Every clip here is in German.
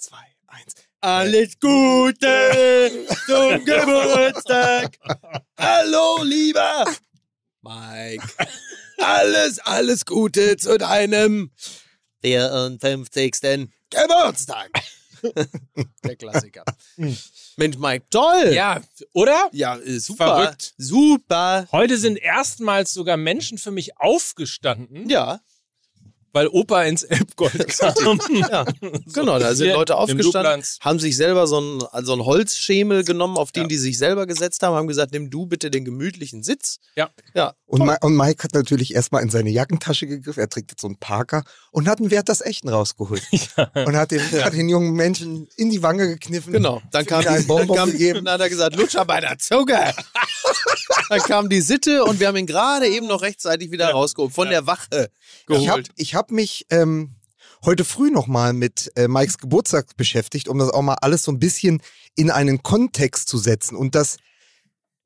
zwei, eins. Alles Gute zum Geburtstag. Hallo, lieber Mike. Alles, alles Gute zu deinem 54. Geburtstag. Der Klassiker. Mensch, Mike, toll. Ja, oder? Ja, äh, super. Verrückt. Super. Heute sind erstmals sogar Menschen für mich aufgestanden, Ja, weil Opa ins Elbgold kam. ja. genau. Da sind Hier Leute aufgestanden, haben sich selber so einen, so einen Holzschemel genommen, auf den Ja. die sich selber gesetzt haben, haben gesagt, nimm du bitte den gemütlichen Sitz. Ja. Ja. Und, Ma und Mike hat natürlich erstmal in seine Jackentasche gegriffen. Er trägt jetzt so einen Parker und hat einen Wert das Echten rausgeholt. Und hat den, hat den jungen Menschen in die Wange gekniffen. Genau. Dann kam, Ihm einen dann, Bonbon kam gegeben. dann hat er gesagt, Lutscher bei der Zunge. dann kam die Sitte und wir haben ihn gerade eben noch rechtzeitig wieder rausgeholt. Von der Wache Ich habe geholt. ich hab mich ähm, heute früh nochmal mit äh, Mikes Geburtstag beschäftigt, um das auch mal alles so ein bisschen in einen Kontext zu setzen. Und das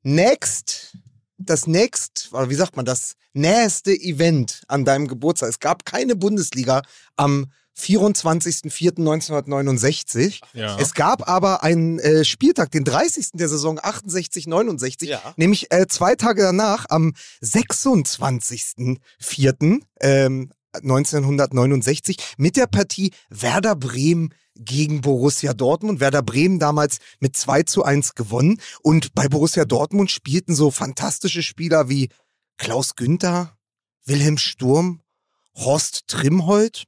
Next, das Next, oder wie sagt man, das nächste Event an deinem Geburtstag. Es gab keine Bundesliga am 24.04.1969. Ja. Es gab aber einen äh, Spieltag, den 30. der Saison 68-69, Ja. nämlich äh, zwei Tage danach, am 26.04. Ähm, 1969 mit der Partie Werder Bremen gegen Borussia Dortmund. Werder Bremen damals mit 2 zu 1 gewonnen. Und bei Borussia Dortmund spielten so fantastische Spieler wie Klaus Günther, Wilhelm Sturm, Horst Trimhold,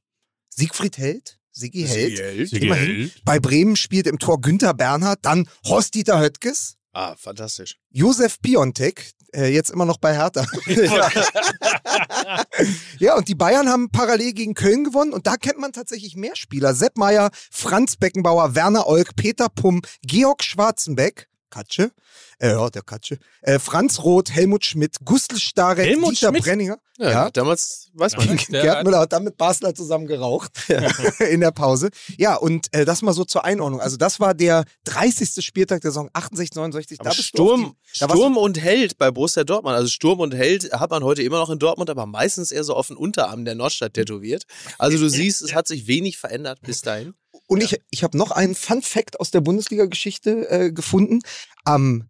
Siegfried Held, Sigi Held. Immerhin. Bei Bremen spielt im Tor Günther Bernhard, dann Horst-Dieter Höttges, Ah, fantastisch. Josef Piontek, äh, jetzt immer noch bei Hertha. ja, und die Bayern haben parallel gegen Köln gewonnen und da kennt man tatsächlich mehr Spieler. Sepp Meier, Franz Beckenbauer, Werner Olk, Peter Pumm, Georg Schwarzenbeck, Katsche, äh, ja, der Katsche, äh, Franz Roth, Helmut Schmidt, Gustl Starek, Helmut Dieter Schmidt? Brenninger. Ja, Ja. damals weiß man nicht. Gerd hat- Müller hat dann mit Basler zusammen geraucht in der Pause. Ja, und äh, das mal so zur Einordnung. Also das war der 30. Spieltag der Saison 68, 69. Aber Da Sturm, die- da Sturm und Held bei Borussia Dortmund. Also Sturm und Held hat man heute immer noch in Dortmund, aber meistens eher so auf den Unterarm der Nordstadt tätowiert. Also du siehst, es hat sich wenig verändert bis dahin. Und ich, ich habe noch einen Fun Fact aus der Bundesliga-Geschichte äh, gefunden. Am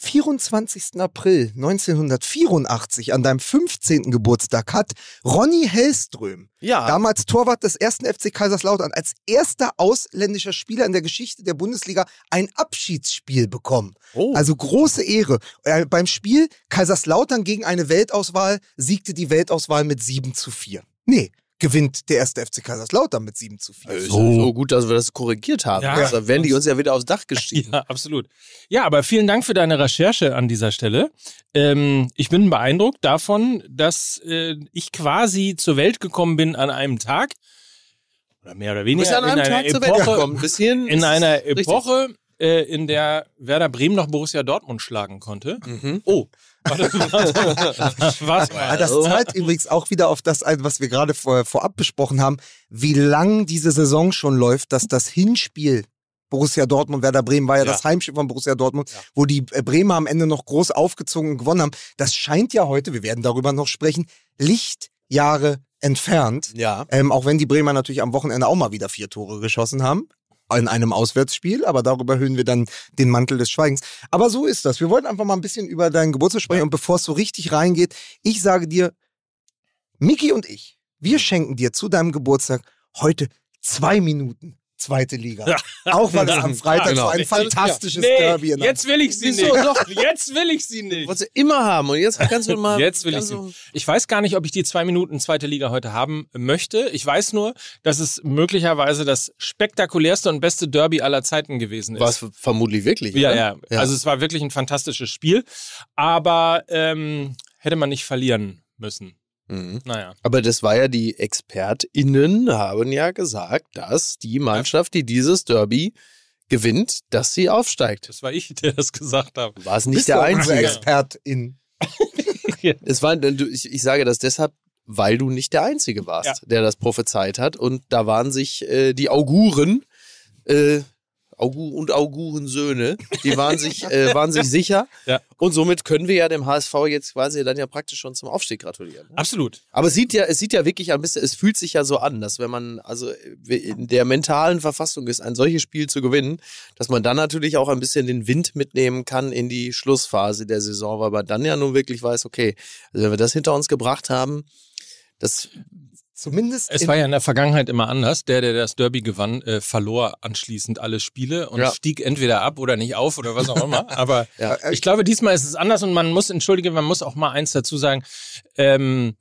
24. April 1984, an deinem 15. Geburtstag, hat Ronny Hellström, Ja. damals Torwart des ersten FC Kaiserslautern, als erster ausländischer Spieler in der Geschichte der Bundesliga ein Abschiedsspiel bekommen. Oh. Also große Ehre. Äh, beim Spiel Kaiserslautern gegen eine Weltauswahl siegte die Weltauswahl mit 7 zu 4. Nee, gewinnt der erste FC Kaiserslautern mit 7 zu 4. so. so gut, dass wir das korrigiert haben. Ja. Also, da werden die uns ja wieder aufs Dach gestiegen. Ja, absolut. Ja, aber vielen Dank für deine Recherche an dieser Stelle. Ähm, ich bin beeindruckt davon, dass äh, ich quasi zur Welt gekommen bin an einem Tag oder mehr oder Du weniger bist an in einem einer Tag zur Welt Epoche, gekommen. In einer richtig. Epoche, äh, in der Werder Bremen noch Borussia Dortmund schlagen konnte. Mhm. Oh, was? Ah, das Also- zahlt übrigens auch wieder auf das ein, was wir gerade vor, vorab besprochen haben, wie lang diese Saison schon läuft, dass das Hinspiel Borussia Dortmund, Werder Bremen war ja, Ja. das Heimspiel von Borussia Dortmund, wo die äh, Bremer am Ende noch groß aufgezogen und gewonnen haben. Das scheint ja heute, wir werden darüber noch sprechen, Lichtjahre entfernt. Ja. Ähm, auch wenn die Bremer natürlich am Wochenende auch mal wieder vier Tore geschossen haben. In einem Auswärtsspiel, aber darüber erhöhen wir dann den Mantel des Schweigens. Aber so ist das. Wir wollten einfach mal ein bisschen über deinen Geburtstag sprechen und bevor es so richtig reingeht, ich sage dir, Miki und ich, wir schenken dir zu deinem Geburtstag heute zwei Minuten zweite Liga. Auch weil es am Freitag Genau. so ein fantastisches nee, Derby in jetzt will ich sie nicht. Doch. Jetzt will ich sie nicht. Wolltest du immer haben und jetzt kannst du mal. Jetzt will ich sie. Ich weiß gar nicht, ob ich die zwei Minuten zweite Liga heute haben möchte. Ich weiß nur, dass es möglicherweise das spektakulärste und beste Derby aller Zeiten gewesen ist. War es vermutlich wirklich. Ja, oder? ja, Ja. Also es war wirklich ein fantastisches Spiel, aber ähm, hätte man nicht verlieren müssen. Mhm. Naja. Aber das war ja, die ExpertInnen haben ja gesagt, dass die Mannschaft, die dieses Derby gewinnt, dass sie aufsteigt. Das war ich, der das gesagt habe. War es nicht Bist der Einzige. Expertin. Es war, ich, ich sage das deshalb, weil du nicht der Einzige warst, Ja. der das prophezeit hat. Und da waren sich äh, die Auguren äh, Augu und Augurensöhne, die waren sich, äh, waren sich sicher. Ja. Und somit können wir ja dem HSV jetzt quasi dann ja praktisch schon zum Aufstieg gratulieren. Absolut. Aber es sieht ja, es sieht ja wirklich ein bisschen, es fühlt sich ja so an, dass wenn man also in der mentalen Verfassung ist, ein solches Spiel zu gewinnen, dass man dann natürlich auch ein bisschen den Wind mitnehmen kann in die Schlussphase der Saison, weil man dann ja nun wirklich weiß, okay, also wenn wir das hinter uns gebracht haben, das Zumindest Es war ja in der Vergangenheit immer anders. Der, der das Derby gewann, äh, verlor anschließend alle Spiele und Ja. stieg entweder ab oder nicht auf oder was auch immer. Aber Ja. ich glaube, diesmal ist es anders und man muss, entschuldige, man muss auch mal eins dazu sagen. Ähm,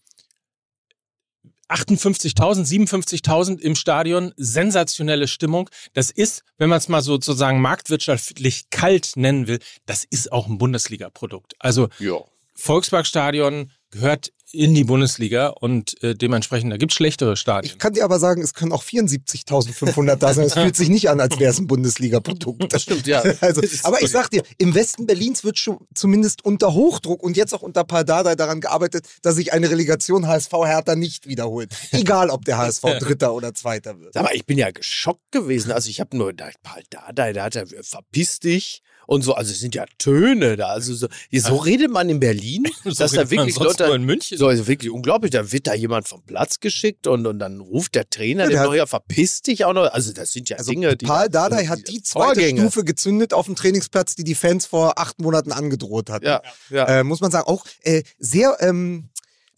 58.000, 57.000 im Stadion, sensationelle Stimmung. Das ist, wenn man es mal sozusagen marktwirtschaftlich kalt nennen will, das ist auch ein Bundesliga-Produkt. Also ja. Volksparkstadion gehört in die Bundesliga und äh, dementsprechend, da gibt es schlechtere Stadien. Ich kann dir aber sagen, es können auch 74.500 da sein. Es fühlt sich nicht an, als wäre es ein Bundesliga-Produkt. Das stimmt, ja. Also, aber ich sag dir, im Westen Berlins wird schon zumindest unter Hochdruck und jetzt auch unter Paldada daran gearbeitet, dass sich eine Relegation HSV Hertha nicht wiederholt. Egal, ob der HSV Dritter oder Zweiter wird. Mal, ich bin ja geschockt gewesen. Also ich habe nur gedacht, Paul Dardai, da hat er verpiss dich und so. Also es sind ja Töne da. Also so, so redet man in Berlin, So dass da wirklich Leute in München. So, also wirklich unglaublich. Da wird da jemand vom Platz geschickt und, und dann ruft der Trainer Ja, der noch, ja, verpiss dich auch noch. Also, das sind ja Also Dinge, die. Paul Dardai hat die zweite Vorgänge. Stufe gezündet auf dem Trainingsplatz, die die Fans vor acht Monaten angedroht hatten. Ja, ja. Äh, muss man sagen, auch äh, sehr ähm,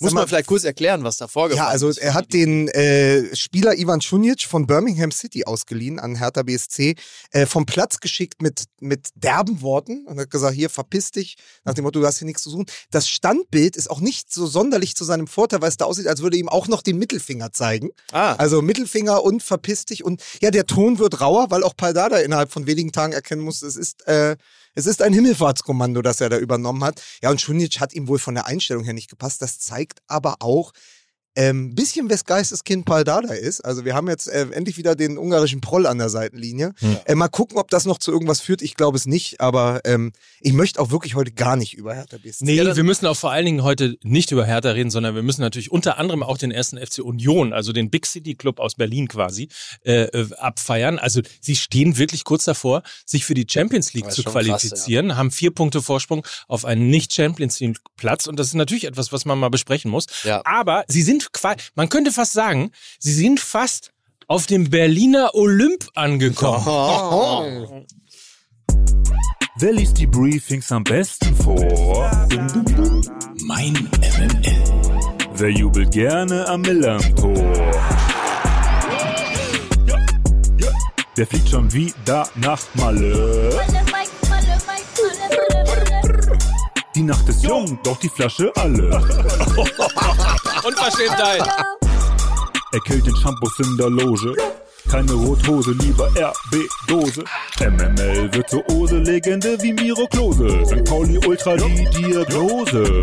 Muss mal, man vielleicht kurz erklären, was da vorgefallen Ja, also ist. er hat den äh, Spieler Ivan Šunjic von Birmingham City ausgeliehen an Hertha BSC, äh, vom Platz geschickt mit, mit derben Worten und hat gesagt, hier, verpiss dich, nach dem Motto, du hast hier nichts zu suchen. Das Standbild ist auch nicht so sonderlich zu seinem Vorteil, weil es da aussieht, als würde ihm auch noch den Mittelfinger zeigen. Ah, Also Mittelfinger und verpiss dich und ja, der Ton wird rauer, weil auch Paldada innerhalb von wenigen Tagen erkennen muss, es ist, äh, es ist ein Himmelfahrtskommando, das er da übernommen hat. Ja, und Schunic hat ihm wohl von der Einstellung her nicht gepasst. Das zeigt aber auch, ähm, bisschen wes Geisteskind Paldada ist. Also wir haben jetzt äh, endlich wieder den ungarischen Proll an der Seitenlinie. Äh, mal gucken, ob das noch zu irgendwas führt. Ich glaube es nicht, aber ähm, ich möchte auch wirklich heute gar nicht über Hertha BSC. Nee, Ja, wir müssen auch vor allen Dingen heute nicht über Hertha reden, sondern wir müssen natürlich unter anderem auch den ersten FC Union, also den Big City Club aus Berlin quasi, äh, äh, abfeiern. Also sie stehen wirklich kurz davor, sich für die Champions League zu schon krass, qualifizieren, haben vier Punkte Vorsprung auf einen Nicht-Champions League Platz und das ist natürlich etwas, was man mal besprechen muss. Ja. Aber sie sind quasi, man könnte fast sagen, sie sind fast auf dem Berliner Olymp angekommen. Oh. Wer liest die Briefings am besten vor? Mein MML. Wer jubelt gerne am Millantor? Der fliegt schon wieder nach Malle. Die Nacht ist jung, doch die Flasche alle. Unverschämtheit. Er killt den Shampoos in der Loge. Keine Rothose, lieber RB-Dose. MML wird zur Ose, Legende wie Miro Klose. St. Pauli Ultra die Diagnose.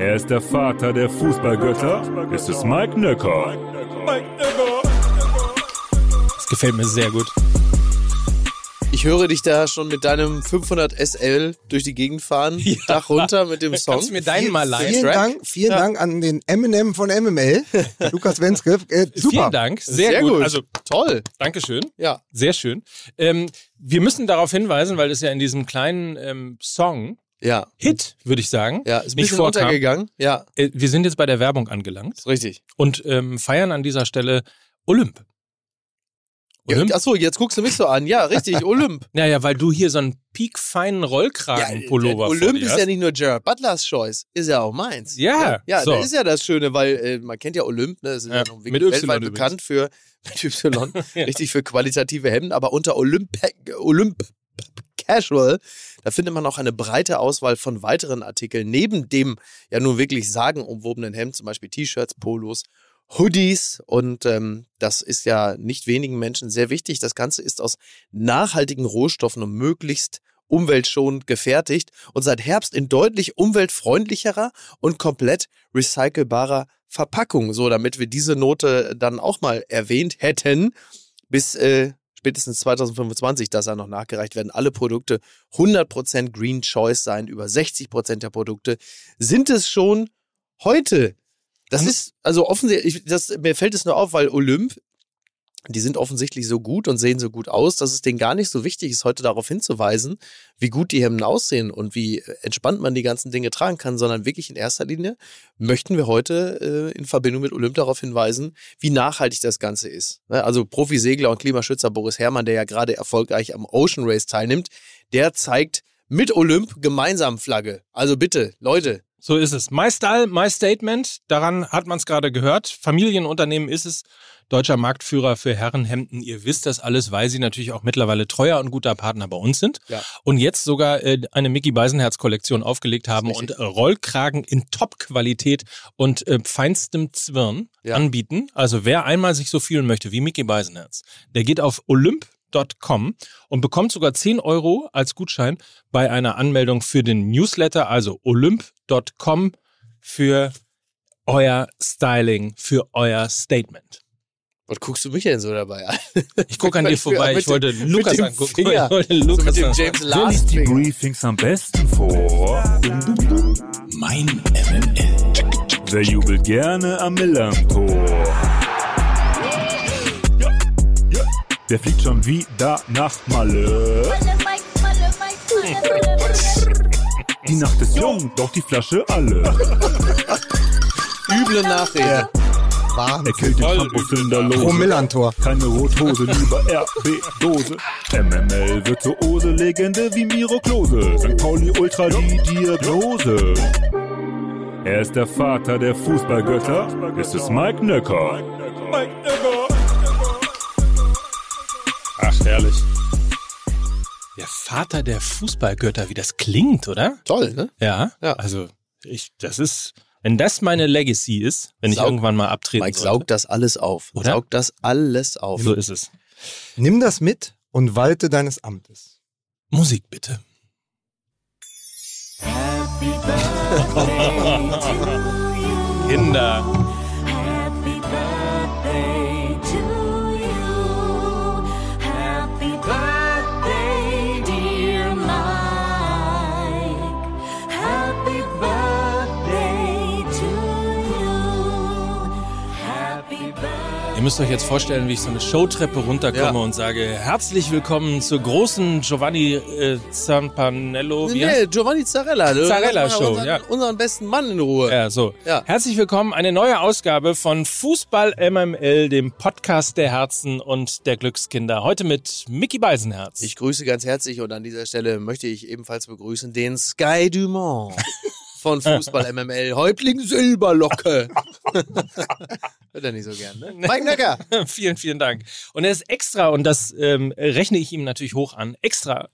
Er ist der Vater der Fußballgötter. Es ist Mike Nöcker. Mike Nöcker. Das gefällt mir sehr gut. Ich höre dich da schon mit deinem 500 SL durch die Gegend fahren, Ja. Dach runter mit dem Song. Kannst du mir deinen mal leihen? Vielen. Dank, vielen Ja. Dank an den Eminem von MML, Lukas Wenske. Äh, super. Vielen Dank. Sehr, gut. Also, toll. Dankeschön. Ja. Sehr schön. Ähm, wir müssen darauf hinweisen, weil es ja in diesem kleinen ähm, Song, Ja. Hit, würde ich sagen, Ja, ist ein nicht bisschen vorkam. untergegangen. Ja, Äh, wir sind jetzt bei der Werbung angelangt richtig. und ähm, feiern an dieser Stelle Olymp. Olymp? Ja, achso, jetzt guckst du mich so an. Ja, richtig, Olymp. Naja, weil du hier so einen piekfeinen Rollkragenpullover vor Olymp ist hast. ja nicht nur Gerard Butlers Choice, ist ja auch meins. Ja, ja, so. das ist ja das Schöne, weil äh, man kennt ja Olymp, ne? das ist ja, Ja, noch mit weltweit übrigens. bekannt für mit Y, richtig für qualitative Hemden, aber unter Olymp, Olymp Casual, da findet man auch eine breite Auswahl von weiteren Artikeln, neben dem ja nun wirklich sagenumwobenen Hemd, zum Beispiel T-Shirts, Polos, Hoodies und ähm, das ist ja nicht wenigen Menschen sehr wichtig. Das Ganze ist aus nachhaltigen Rohstoffen und möglichst umweltschonend gefertigt und seit Herbst in deutlich umweltfreundlicherer und komplett recycelbarer Verpackung. So, damit wir diese Note dann auch mal erwähnt hätten, bis äh, spätestens 2025, dass er noch nachgereicht werden, alle Produkte 100% Green Choice sein. Über 60% der Produkte sind es schon heute. Das ist, also offensichtlich, ich- das, mir fällt es nur auf, weil Olymp die sind offensichtlich so gut und sehen so gut aus, dass es denen gar nicht so wichtig ist, heute darauf hinzuweisen, wie gut die Hemden aussehen und wie entspannt man die ganzen Dinge tragen kann, sondern wirklich in erster Linie möchten wir heute äh, in Verbindung mit Olymp darauf hinweisen, wie nachhaltig das Ganze ist. Ne, Also Profisegler und Klimaschützer Boris Herrmann, der ja gerade erfolgreich am Ocean Race teilnimmt, der zeigt mit Olymp gemeinsam Flagge. Also bitte, Leute, So ist es. My Style, My Statement. Daran hat man es gerade gehört. Familienunternehmen ist es. Deutscher Marktführer für Herrenhemden. Ihr wisst das alles, weil sie natürlich auch mittlerweile treuer und guter Partner bei uns sind. Ja. Und jetzt sogar äh, eine Mickey Beisenherz-Kollektion aufgelegt haben und äh, Rollkragen in Top-Qualität und äh, feinstem Zwirn Ja. anbieten. Also wer einmal sich so fühlen möchte wie Mickey Beisenherz, der geht auf olymp.com und bekommt sogar 10 Euro als Gutschein bei einer Anmeldung für den Newsletter, also olymp.com für euer Styling, für euer Statement. was guckst du mich denn so dabei an? Ich gucke an dir vorbei, Mit ich wollte Lukas angucken. Finger. Ich wollte So Lukas dem angucken. Liest die. Briefings am besten vor? Mein MML. Wer jubelt gerne am Millantor? Wer fliegt schon wieder nach Malle? Die Nacht ist jung, doch die Flasche alle. Üble Nachrede. Wahnsinn. Erkältet Campus in der Pro Lose. Keine Rothose, lieber RB-Dose. MML Virtuose, Legende wie Miro Klose. St. Pauli Ultra die Diagnose. Er ist der Vater der Fußballgötter. Es ist Mike Nöcker. Mike Nöcker. Ach, herrlich. Der Vater der Fußballgötter, wie das klingt, oder? Toll, ne? Ja. Ja. Also, ich, das ist, wenn das meine Legacy ist, wenn ich Saug- irgendwann mal abtreten Mike sollte. saugt das alles auf. Oder? Saugt das alles auf. So ist es. Nimm das mit und walte deines Amtes. Musik bitte. Kinder. Müsst euch jetzt vorstellen, wie ich so eine Showtreppe runterkomme Ja. und sage, herzlich willkommen zur großen Giovanni äh, Zampanello. Nee, nee, Giovanni Zarella. Zarella Show, unseren, ja. Unseren besten Mann in Ruhe. Ja, so. Ja. Herzlich willkommen, eine neue Ausgabe von Fußball MML, dem Podcast der Herzen und der Glückskinder. Heute mit Mickey Beisenherz. Ich grüße ganz herzlich und an dieser Stelle möchte ich ebenfalls begrüßen den Sky Dumont von Fußball MML. Häuptling Silberlocke. Hört er nicht so gern, ne? Mike Nöcker. vielen, vielen Dank. Und er ist extra, und das ähm, rechne ich ihm natürlich hoch an, extra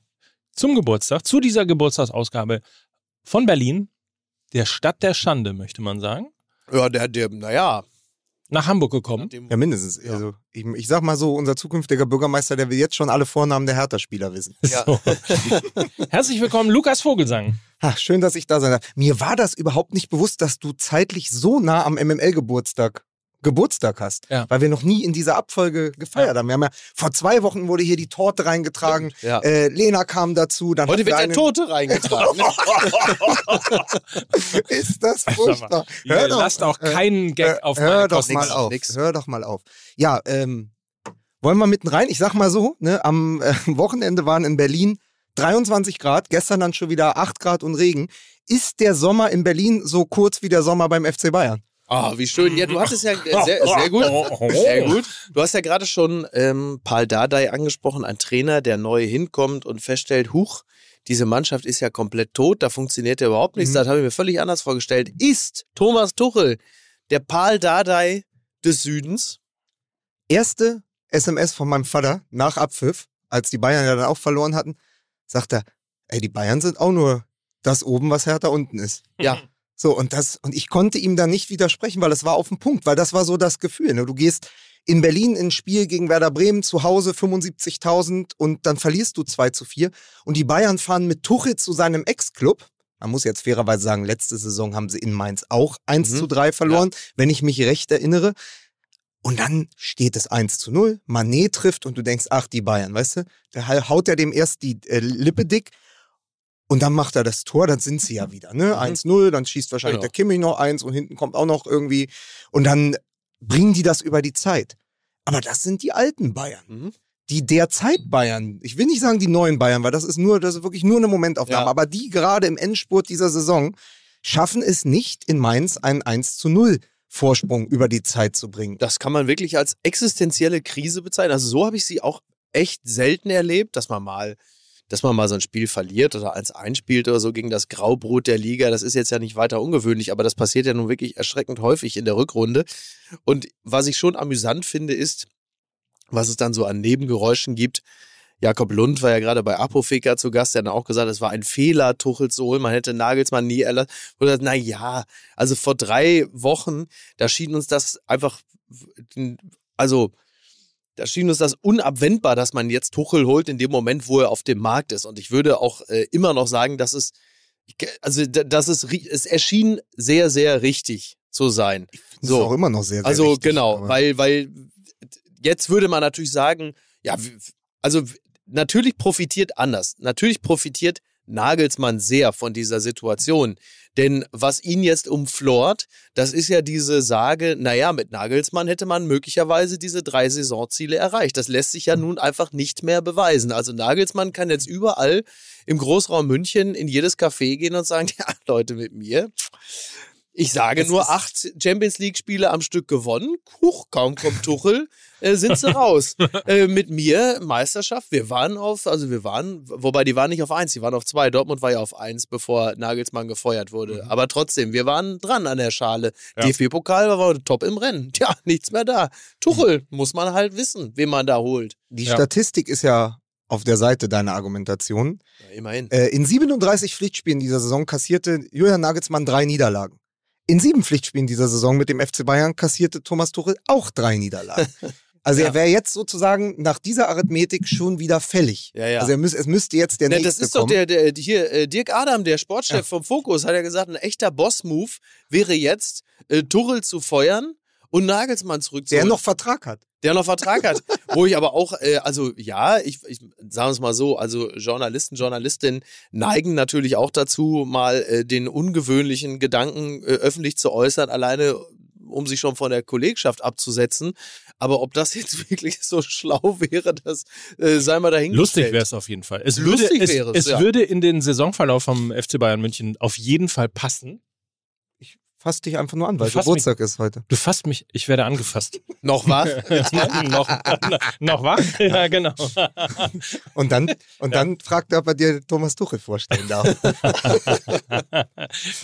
zum Geburtstag, zu dieser Geburtstagsausgabe von Berlin, der Stadt der Schande, möchte man sagen, Ja, der, der, naja. Nach Hamburg gekommen. Ja, mindestens. Also, ich, ich sag mal so, unser zukünftiger Bürgermeister, der will jetzt schon alle Vornamen der Hertha-Spieler wissen. Ja. So. Herzlich willkommen, Lukas Vogelsang. Ach, schön, dass ich da sein darf. Mir war das überhaupt nicht bewusst, dass du zeitlich so nah am MML-Geburtstag Geburtstag hast, Ja. weil wir noch nie in dieser Abfolge gefeiert haben. Wir haben ja vor zwei Wochen wurde hier die Torte reingetragen. Ja. Äh, Lena kam dazu. Dann Heute wird wir der Tote reingetragen. Ist das furchtbar? Ihr lasst auch keinen Gag äh, auf Hör doch Kosten. mal auf. nix. Hör doch mal auf. Ja, ähm, wollen wir mitten rein? Ich sag mal so, ne, am äh, Wochenende waren in Berlin 23 Grad, gestern dann schon wieder 8 Grad und Regen. Ist der Sommer in Berlin so kurz wie der Sommer beim FC Bayern? Ah, wie schön. Ja, du hattest ja äh, sehr, sehr gut. Sehr gut. Du hast ja gerade schon ähm, Paul Dardai angesprochen, ein Trainer, der neu hinkommt und feststellt, huch, diese Mannschaft ist ja komplett tot, da funktioniert ja überhaupt nichts. Mhm. Das habe ich mir völlig anders vorgestellt. Ist Thomas Tuchel der Paul Dardai des Südens? Erste SMS von meinem Vater nach Abpfiff, als die Bayern ja dann auch verloren hatten, sagt er, ey, die Bayern sind auch nur das oben, was Hertha unten ist. Ja. So, und das, und ich konnte ihm da nicht widersprechen, weil das war auf dem Punkt, weil das war so das Gefühl. Ne? Du gehst in Berlin ins Spiel gegen Werder Bremen zu Hause 75.000 und dann verlierst du 2 zu 4. Und die Bayern fahren mit Tuchel zu seinem Ex-Club. Man muss jetzt fairerweise sagen, letzte Saison haben sie in Mainz auch 1 Mhm. zu 3 verloren, wenn ich mich recht erinnere. Und dann steht es 1 zu 0, Manet trifft und du denkst, ach, die Bayern, weißt du? Da haut er dem erst die äh, Lippe dick und dann macht er das Tor, dann sind sie ja wieder, ne? 1-0, dann schießt wahrscheinlich Genau. der Kimmich noch eins und hinten kommt auch noch irgendwie. Und dann bringen die das über die Zeit. Aber das sind die alten Bayern. Mhm. Die derzeit Bayern. Ich will nicht sagen die neuen Bayern, weil das ist nur, das ist wirklich nur eine Momentaufnahme. Ja. Aber die gerade im Endspurt dieser Saison schaffen es nicht, in Mainz einen 1 zu 0 Vorsprung über die Zeit zu bringen. Das kann man wirklich als existenzielle Krise bezeichnen. Also so habe ich sie auch echt selten erlebt, dass man mal, dass man mal so ein Spiel verliert oder eins einspielt oder so gegen das Graubrot der Liga. Das ist jetzt ja nicht weiter ungewöhnlich, aber das passiert ja nun wirklich erschreckend häufig in der Rückrunde. Und was ich schon amüsant finde, ist, was es dann so an Nebengeräuschen gibt. Jakob Lund war ja gerade bei Apofeka zu Gast, der hat auch gesagt, es war ein Fehler, Tuchel zu holen. Man hätte Nagelsmann nie erlassen. Oder na ja, also vor drei Wochen, da schien uns das einfach, also da schien uns das unabwendbar, dass man jetzt Tuchel holt in dem Moment, wo er auf dem Markt ist. Und ich würde auch äh, immer noch sagen, dass es, also da- das ist, ri- es erschien sehr, sehr richtig zu sein. Das So. ist auch immer noch sehr, sehr Also richtig, genau, weil, weil jetzt würde man natürlich sagen, ja, also natürlich profitiert anders. Natürlich profitiert Nagelsmann sehr von dieser Situation. Denn was ihn jetzt umflort, das ist ja diese Sage, naja, mit Nagelsmann hätte man möglicherweise diese drei Saisonziele erreicht. Das lässt sich ja nun einfach nicht mehr beweisen. Also Nagelsmann kann jetzt überall im Großraum München in jedes Café gehen und sagen, ja, Leute, mit mir, ich sage Es nur acht Champions League-Spiele am Stück gewonnen. Huch, kaum kommt Tuchel, äh, sind sie raus. äh, mit mir Meisterschaft. Wir waren auf, also wir waren, wobei die waren nicht auf eins, die waren auf zwei. Dortmund war ja auf eins, bevor Nagelsmann gefeuert wurde. Aber trotzdem, wir waren dran an der Schale. Ja. DFB-Pokal war top im Rennen. Tja, nichts mehr da. Tuchel muss man halt wissen, wen man da holt. Die Ja. Statistik ist ja auf der Seite deiner Argumentation. Ja, immerhin. Äh, in 37 Pflichtspielen dieser Saison kassierte Julian Nagelsmann drei Niederlagen. In sieben Pflichtspielen dieser Saison mit dem FC Bayern kassierte Thomas Tuchel auch drei Niederlagen. Also Ja. er wäre jetzt sozusagen nach dieser Arithmetik schon wieder fällig. Ja, ja. Also er müß, es müsste jetzt der Ne, nächste das ist doch der, der hier, äh, Dirk Adam, der Sportchef vom Fokus, hat ja gesagt, ein echter Boss-Move wäre jetzt, äh, Tuchel zu feuern und Nagelsmann der zurückzuholen. noch Vertrag hat. der noch Vertrag hat. Wo ich aber auch, äh, also ja, ich, ich sagen es mal so, also Journalisten, Journalistinnen neigen natürlich auch dazu, mal äh, den ungewöhnlichen Gedanken äh, öffentlich zu äußern, alleine um sich schon von der Kollegschaft abzusetzen. Aber ob das jetzt wirklich so schlau wäre, das äh, sei mal dahingestellt. Lustig wäre es auf jeden Fall. Es würde, Lustig wäre es, es ja. würde in den Saisonverlauf vom FC Bayern München auf jeden Fall passen. Fass dich einfach nur an, weil Du Geburtstag ist heute. Du fasst mich, ich werde angefasst. Noch was? noch, noch wach? Ja, genau. Und dann, und dann fragt er, ob er dir Thomas Tuchel vorstellen darf.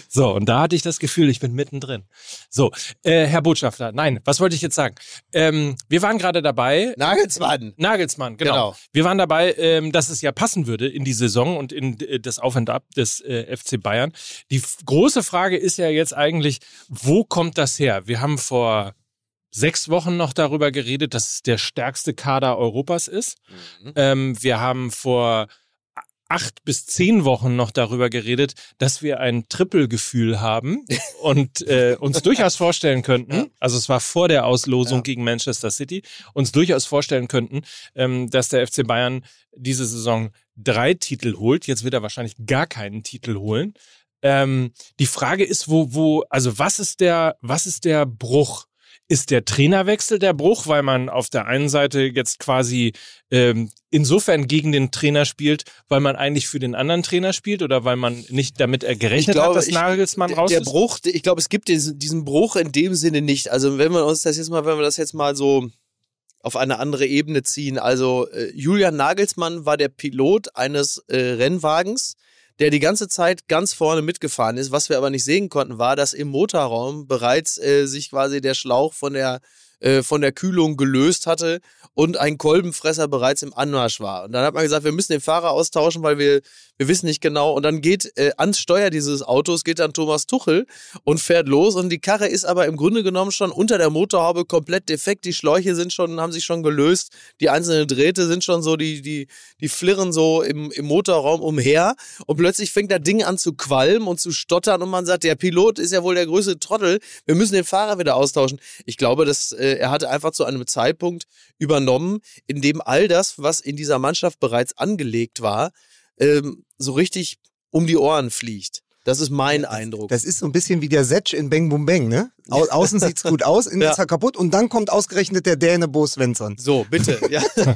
So, und da hatte ich das Gefühl, ich bin mittendrin. So, äh, Herr Botschafter, nein, was wollte ich jetzt sagen? Ähm, wir waren gerade dabei, Nagelsmann. Nagelsmann, genau. Genau. Wir waren dabei, ähm, dass es ja passen würde in die Saison und in äh, das Auf und Ab des äh, FC Bayern. Die große Frage ist ja jetzt eigentlich, wo kommt das her? Wir haben vor sechs Wochen noch darüber geredet, dass es der stärkste Kader Europas ist. Mhm. Ähm, wir haben vor acht bis zehn Wochen noch darüber geredet, dass wir ein Triple-Gefühl haben und äh, uns durchaus vorstellen könnten, also es war vor der Auslosung Ja. gegen Manchester City, uns durchaus vorstellen könnten, ähm, dass der FC Bayern diese Saison drei Titel holt. Jetzt wird er wahrscheinlich gar keinen Titel holen. Ähm, die Frage ist, wo, wo, also was ist der, was ist der Bruch? Ist der Trainerwechsel der Bruch, weil man auf der einen Seite jetzt quasi ähm, insofern gegen den Trainer spielt, weil man eigentlich für den anderen Trainer spielt oder weil man nicht damit gerechnet hat, dass ich- Nagelsmann raus der ist? Bruch, ich glaube, es gibt diesen, diesen Bruch in dem Sinne nicht. Also wenn wir uns das jetzt mal, wenn wir das jetzt mal so auf eine andere Ebene ziehen. Also äh, Julian Nagelsmann war der Pilot eines äh, Rennwagens, der die ganze Zeit ganz vorne mitgefahren ist. Was wir aber nicht sehen konnten, war, dass im Motorraum bereits äh, sich quasi der Schlauch von der äh, von der Kühlung gelöst hatte und ein Kolbenfresser bereits im Anmarsch war. Und dann hat man gesagt, wir müssen den Fahrer austauschen, weil wir, wir wissen nicht genau. Und dann geht äh, ans Steuer dieses Autos, geht dann Thomas Tuchel und fährt los. Und die Karre ist aber im Grunde genommen schon unter der Motorhaube komplett defekt. Die Schläuche sind schon, haben sich schon gelöst. Die einzelnen Drähte sind schon so, die, die, die flirren so im, im Motorraum umher. Und plötzlich fängt das Ding an zu qualmen und zu stottern. Und man sagt, der Pilot ist ja wohl der größte Trottel. Wir müssen den Fahrer wieder austauschen. Ich glaube, dass äh, er hatte einfach zu einem Zeitpunkt übernommen, in dem all das, was in dieser Mannschaft bereits angelegt war, ähm, so richtig um die Ohren fliegt. Das ist mein Eindruck. Das ist so ein bisschen wie der Setsch in Bang Boom Bang, ne? Au außen sieht's gut aus, innen Ja. ist er kaputt und dann kommt ausgerechnet der Däne Bo Svensson. so, bitte. Ja.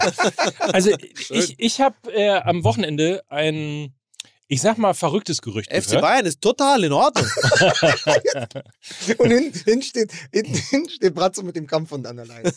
Also ich, ich habe äh, am Wochenende ein, ich sag mal, verrücktes Gerücht FC gehört. Bayern ist total in Ordnung. Und hinten hin steht, hinten hin steht Bratzo mit dem Kampf und an der Leine.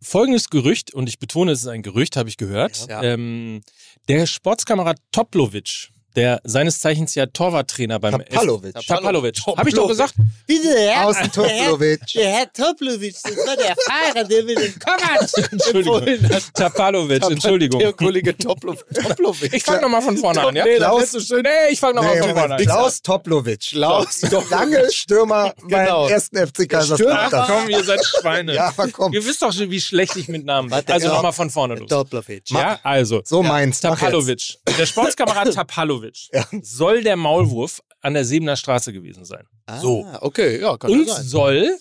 Folgendes Gerücht, und ich betone, es ist ein Gerücht, habe ich gehört. Ja. Ähm, der Sportskamerad Toplovic, der seines Zeichens ja Torwarttrainer beim Tapalovic. F Tapalovic. Habe ich doch gesagt? Bitte, Herr. Außen Toplovic. Der Herr Toplowitsch, das war der Fahrer, der mir den Kovac Entschuldigung. empfohlen hat. Tapalovic, Entschuldigung. Der Kollege Toplo- Toplowitsch. Ich fange nochmal von vorne an, ja? Nee, das Klaus- ist so schön. Nee, ich fange nochmal Nee, von vorne an. Klaus Toplovic. Klaus Lange Stürmer Genau. beim ersten FC Kaiserslautern. Ach komm, ihr seid Schweine. Ja, aber komm. Ihr wisst doch schon, wie schlecht ich mit Namen bin. Also ja. nochmal von vorne los. Toplowitsch. Ja, also. So meins. Tapalovic. Der Sportskamerad Tapalovic Ja. soll der Maulwurf an der Sebener Straße gewesen sein. Ah, So. okay, ja, kann Und sein. soll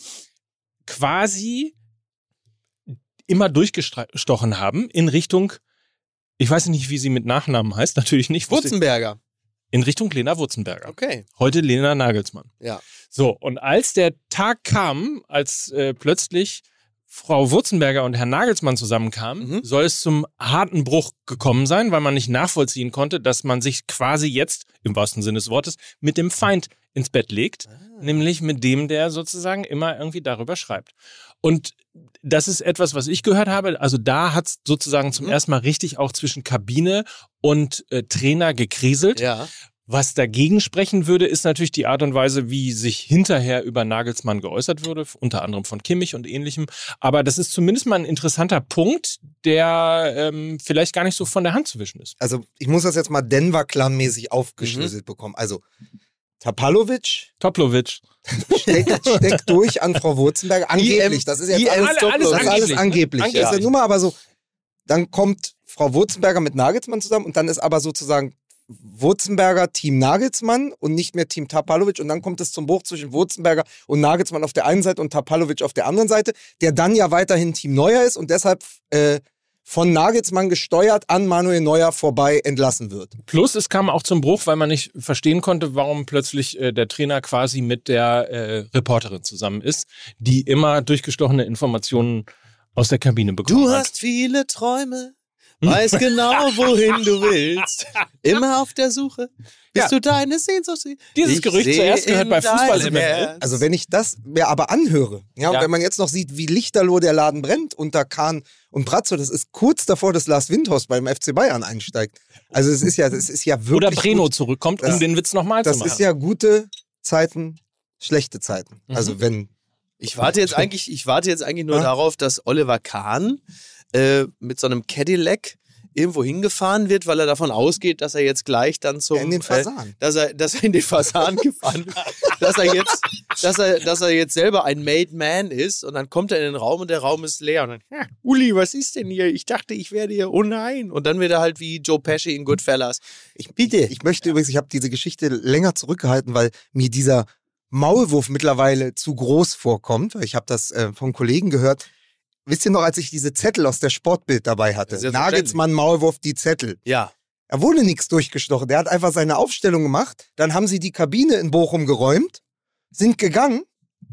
quasi immer durchgestochen haben in Richtung, ich weiß nicht, wie sie mit Nachnamen heißt, natürlich nicht. Wurzenberger. In Richtung Lena Wurzenberger. Okay, Heute Lena Nagelsmann. ja. So, und als der Tag kam, als äh, plötzlich Frau Wurzenberger und Herr Nagelsmann zusammenkamen, Mhm. soll es zum harten Bruch gekommen sein, weil man nicht nachvollziehen konnte, dass man sich quasi jetzt, im wahrsten Sinne des Wortes, mit dem Feind ins Bett legt, nämlich mit dem, der sozusagen immer irgendwie darüber schreibt. Und das ist etwas, was ich gehört habe. Also da hat es sozusagen zum Mhm. ersten Mal richtig auch zwischen Kabine und äh, Trainer gekriselt. Ja. Was dagegen sprechen würde, ist natürlich die Art und Weise, wie sich hinterher über Nagelsmann geäußert wurde, unter anderem von Kimmich und ähnlichem. Aber das ist zumindest mal ein interessanter Punkt, der ähm, vielleicht gar nicht so von der Hand zu wischen ist. Also ich muss das jetzt mal Denver-Clan-mäßig aufgeschlüsselt bekommen. Also Tapalovic Toplovic. steckt, steckt durch an Frau Wurzenberger. Angeblich, das ist jetzt IM alles, Alle- alles ist alles angeblich, ne? angeblich. Angeblich. Das ist ja nur mal aber so, dann kommt Frau Wurzenberger mit Nagelsmann zusammen und dann ist aber sozusagen Wurzenberger Team Nagelsmann und nicht mehr Team Tapalovic und dann kommt es zum Bruch zwischen Wurzenberger und Nagelsmann auf der einen Seite und Tapalovic auf der anderen Seite, der dann ja weiterhin Team Neuer ist und deshalb äh, von Nagelsmann gesteuert an Manuel Neuer vorbei entlassen wird. Plus, es kam auch zum Bruch, weil man nicht verstehen konnte, warum plötzlich äh, der Trainer quasi mit der äh, Reporterin zusammen ist, die immer durchgestochene Informationen aus der Kabine bekommen Du hat. hast viele Träume, weiß genau, wohin du willst. Immer auf der Suche, bis Ja. du deine Sehnsucht. Dieses Ich Gerücht zuerst gehört bei Fußball MML. Also wenn ich das mir aber anhöre, ja, und Ja. wenn man jetzt noch sieht, wie lichterloh der Laden brennt unter Kahn und Brazzo, das ist kurz davor, dass Lars Windhaus beim FC Bayern einsteigt. Also es ist ja, das ist ja wirklich Oder Breno gut. zurückkommt, um Das- den Witz nochmal zu Das machen. ist ja gute Zeiten, schlechte Zeiten. Mhm. Also wenn Ich warte jetzt eigentlich, ich warte jetzt eigentlich nur Ja? darauf, dass Oliver Kahn äh, mit so einem Cadillac irgendwo hingefahren wird, weil er davon ausgeht, dass er jetzt gleich dann zum in den Äh, Fasan. dass er, dass er in den Fasan gefahren wird, dass er jetzt, dass er, dass er jetzt selber ein Made Man ist und dann kommt er in den Raum und der Raum ist leer und dann, ja, Uli, was ist denn hier? Ich dachte, ich werde hier, oh nein. Und dann wird er halt wie Joe Pesci in Goodfellas. Ich, bitte. Ich möchte übrigens, ich habe diese Geschichte länger zurückgehalten, weil mir dieser Maulwurf mittlerweile zu groß vorkommt. Ich habe das äh, vom Kollegen gehört. Wisst ihr noch, als ich diese Zettel aus der Sportbild dabei hatte? Nagelsmann, Maulwurf, die Zettel. Ja. Er wurde nichts durchgestochen. Der hat einfach seine Aufstellung gemacht. Dann haben sie die Kabine in Bochum geräumt, sind gegangen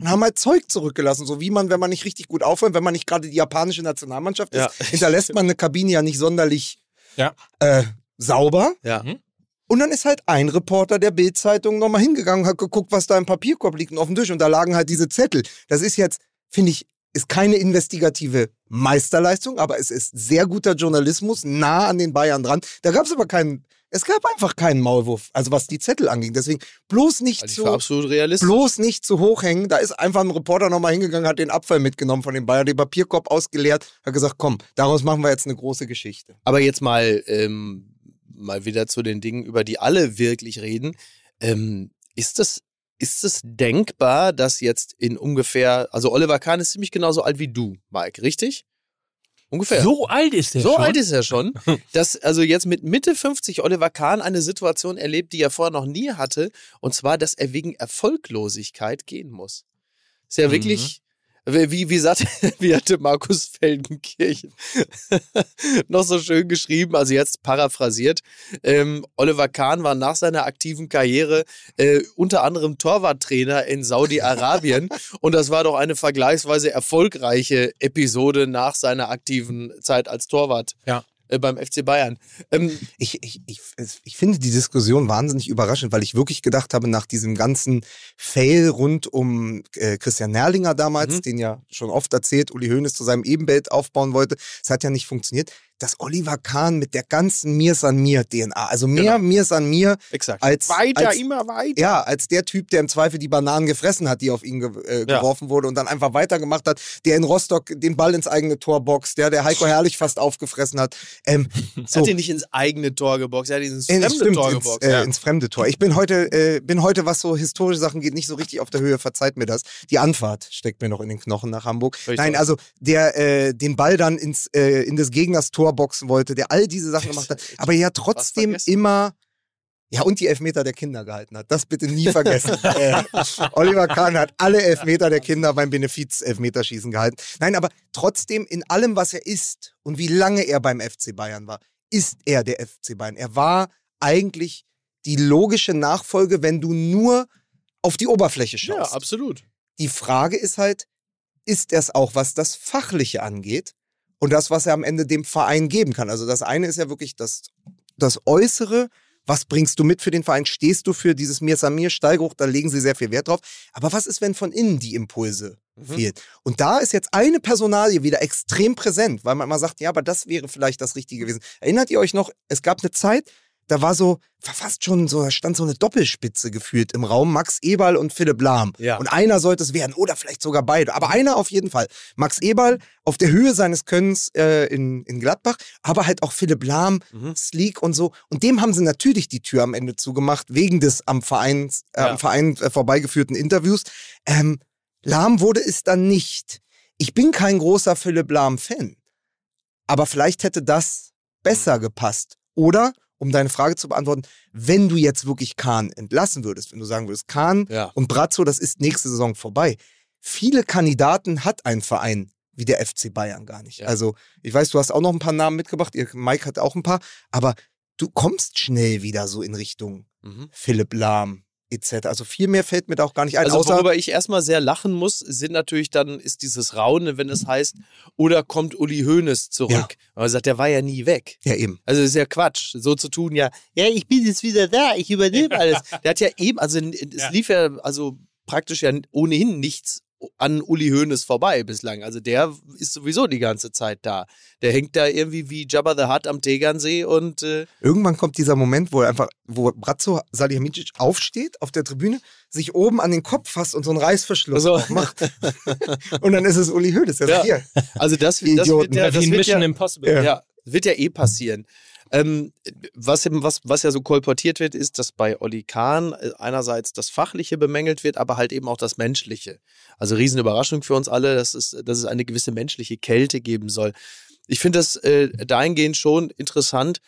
und haben halt Zeug zurückgelassen. So wie man, wenn man nicht richtig gut aufräumt, wenn man nicht gerade die japanische Nationalmannschaft ist, Ja. hinterlässt man eine Kabine ja nicht sonderlich Ja. äh, sauber. Ja. Mhm. Und dann ist halt ein Reporter der Bild-Zeitung nochmal hingegangen, hat geguckt, was da im Papierkorb liegt und auf dem Tisch. Und da lagen halt diese Zettel. Das ist jetzt, finde ich, ist keine investigative Meisterleistung, aber es ist sehr guter Journalismus, nah an den Bayern dran. Da gab es aber keinen, es gab einfach keinen Maulwurf, also was die Zettel anging. Deswegen bloß nicht ich zu, absolut realistisch. bloß nicht zu hoch hängen. Da ist einfach ein Reporter nochmal hingegangen, hat den Abfall mitgenommen von den Bayern, den Papierkorb ausgeleert, hat gesagt, komm, daraus machen wir jetzt eine große Geschichte. Aber jetzt mal, ähm, mal wieder zu den Dingen, über die alle wirklich reden. Ähm, ist das, ist es denkbar, dass jetzt in ungefähr, also Oliver Kahn ist ziemlich genauso alt wie du, Mike, richtig? Ungefähr. So alt ist der So schon. alt ist er schon, dass also jetzt mit Mitte 50 Oliver Kahn eine Situation erlebt, die er vorher noch nie hatte, und zwar, dass er wegen Erfolglosigkeit gehen muss. Ist ja Mhm. wirklich, Wie, wie, sagt, wie hatte Markus Feldenkirchen noch so schön geschrieben, also jetzt paraphrasiert. Ähm, Oliver Kahn war nach seiner aktiven Karriere äh, unter anderem Torwarttrainer in Saudi-Arabien und das war doch eine vergleichsweise erfolgreiche Episode nach seiner aktiven Zeit als Torwart. Ja. Äh, Beim FC Bayern. Ähm, Ich, ich, ich, ich finde die Diskussion wahnsinnig überraschend, weil ich wirklich gedacht habe, nach diesem ganzen Fail rund um äh, Christian Nerlinger damals, Mhm. den ja schon oft erzählt, Uli Hoeneß zu seinem Ebenbild aufbauen wollte, es hat ja nicht funktioniert, dass Oliver Kahn mit der ganzen Mir san mir DNA, also mehr Mir san mir exakt. als, weiter, als immer weiter. ja, als der Typ, der im Zweifel die Bananen gefressen hat, die auf ihn ge äh, Ja. geworfen wurde und dann einfach weitergemacht hat, der in Rostock den Ball ins eigene Tor boxt, der, der Heiko Herrlich fast aufgefressen hat. Ähm, Er so. hat ihn nicht ins eigene Tor geboxt, er hat ihn ins Äh, fremde stimmt, Tor ins, geboxt. äh, ja. ins fremde Tor. Ich bin heute, äh, bin heute, was so historische Sachen geht, nicht so richtig auf der Höhe. Verzeiht mir das. Die Anfahrt steckt mir noch in den Knochen nach Hamburg. Richtig. Nein, also der äh, den Ball dann ins äh, in des Gegners Tor boxen wollte, der all diese Sachen gemacht hat, aber ja trotzdem immer ja, und die Elfmeter der Kinder gehalten hat. Das bitte nie vergessen. äh, Oliver Kahn hat alle Elfmeter der Kinder beim Benefiz-Elfmeterschießen gehalten. Nein, aber trotzdem in allem, was er ist und wie lange er beim FC Bayern war, ist er der FC Bayern. Er war eigentlich die logische Nachfolge, wenn du nur auf die Oberfläche ja, schaust. absolut. Die Frage ist halt, ist er es auch, was das Fachliche angeht und das, was er am Ende dem Verein geben kann? Also das eine ist ja wirklich das, das Äußere. Was bringst du mit für den Verein? Stehst du für dieses Mir Samir Steigeruch? Da legen sie sehr viel Wert drauf. Aber was ist, wenn von innen die Impulse Mhm. fehlt? Und da ist jetzt eine Personalie wieder extrem präsent, weil man immer sagt, ja, aber das wäre vielleicht das Richtige gewesen. Erinnert ihr euch noch, es gab eine Zeit, da war so, war fast schon so, da stand so eine Doppelspitze gefühlt im Raum, Max Eberl und Philipp Lahm. Ja. Und einer sollte es werden, oder vielleicht sogar beide, aber einer auf jeden Fall. Max Eberl auf der Höhe seines Könnens äh, in, in Gladbach, aber halt auch Philipp Lahm, Mhm. Sleek und so. Und dem haben sie natürlich die Tür am Ende zugemacht, wegen des am Verein, äh, Ja. am Verein äh, vorbeigeführten Interviews. Ähm, Lahm wurde es dann nicht. Ich bin kein großer Philipp Lahm-Fan. Aber vielleicht hätte das besser gepasst. Oder, um deine Frage zu beantworten, wenn du jetzt wirklich Kahn entlassen würdest, wenn du sagen würdest, Kahn Ja. und Brazzo, das ist nächste Saison vorbei. Viele Kandidaten hat ein Verein wie der FC Bayern gar nicht. Ja. Also, ich weiß, du hast auch noch ein paar Namen mitgebracht, ihr, Mike hat auch ein paar, aber du kommst schnell wieder so in Richtung Mhm. Philipp Lahm etc. Also viel mehr fällt mir da auch gar nicht ein, Also worüber ich erstmal sehr lachen muss, sind natürlich dann, ist dieses Raunen, wenn es heißt, oder kommt Uli Hoeneß zurück. Ja. Man sagt, der war ja nie weg. ja eben. Also ist ja Quatsch, so zu tun, ja, ja, ich bin jetzt wieder da, ich übernehme alles. Der hat ja eben, also es Ja. lief ja also praktisch ja ohnehin nichts an Uli Hoeneß vorbei bislang. Also der ist sowieso die ganze Zeit da. Der hängt da irgendwie wie Jabba the Hutt am Tegernsee und äh, Irgendwann kommt dieser Moment, wo er einfach, wo Brazzo Salihamidzic aufsteht auf der Tribüne, sich oben an den Kopf fasst und so einen Reißverschluss Also- aufmacht. und dann ist es Uli Hoeneß, der Ja. sagt, hier, also das, das wird ja, das wird Mission ja, Impossible. Ja. Ja, wird ja eh passieren. Ähm, was, eben- was, was ja so kolportiert wird, ist, dass bei Olli Kahn äh, einerseits das Fachliche bemängelt wird, aber halt eben auch das Menschliche. Also Riesenüberraschung für uns alle, dass es, dass es eine gewisse menschliche Kälte geben soll. Ich finde das äh, dahingehend schon interessant,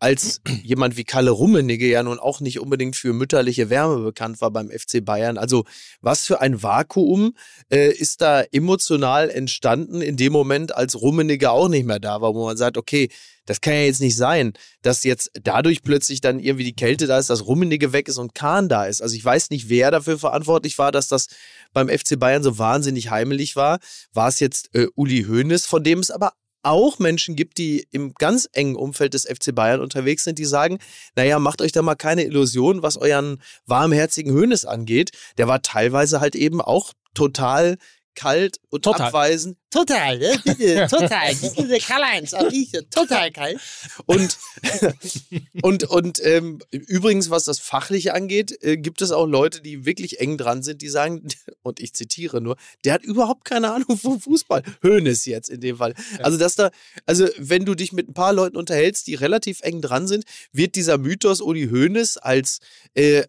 als jemand wie Kalle Rummenigge ja nun auch nicht unbedingt für mütterliche Wärme bekannt war beim FC Bayern. Also was für ein Vakuum äh, ist da emotional entstanden in dem Moment, als Rummenigge auch nicht mehr da war, wo man sagt, okay, das kann ja jetzt nicht sein, dass jetzt dadurch plötzlich dann irgendwie die Kälte da ist, dass Rummenigge weg ist und Kahn da ist. Also ich weiß nicht, wer dafür verantwortlich war, dass das beim FC Bayern so wahnsinnig heimelig war. War es jetzt äh, Uli Hoeneß, von dem es aber auch Menschen gibt, die im ganz engen Umfeld des FC Bayern unterwegs sind, die sagen, naja, macht euch da mal keine Illusion, was euren warmherzigen Hoeneß angeht. Der war teilweise halt eben auch total kalt und Total. abweisend. Total, ne? Bitte, total. Das ist der Karl-Heinz, auch ich, total kalt. Und, und, und ähm, übrigens, was das Fachliche angeht, äh, gibt es auch Leute, die wirklich eng dran sind, die sagen, und ich zitiere nur, der hat überhaupt keine Ahnung vom Fußball. Hoeneß jetzt in dem Fall. Also, dass da, also wenn du dich mit ein paar Leuten unterhältst, die relativ eng dran sind, wird dieser Mythos Uli Hoeneß als äh,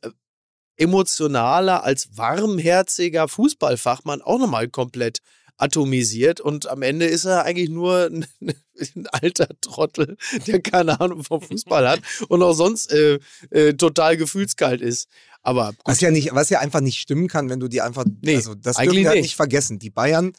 emotionaler, als warmherziger Fußballfachmann auch nochmal komplett atomisiert und am Ende ist er eigentlich nur ein, ein alter Trottel, der keine Ahnung vom Fußball hat und auch sonst äh, äh, total gefühlskalt ist. Aber gut, was ja nicht, was ja einfach nicht stimmen kann, wenn du die einfach, Nee, also das dürfen wir halt nicht vergessen. Die Bayern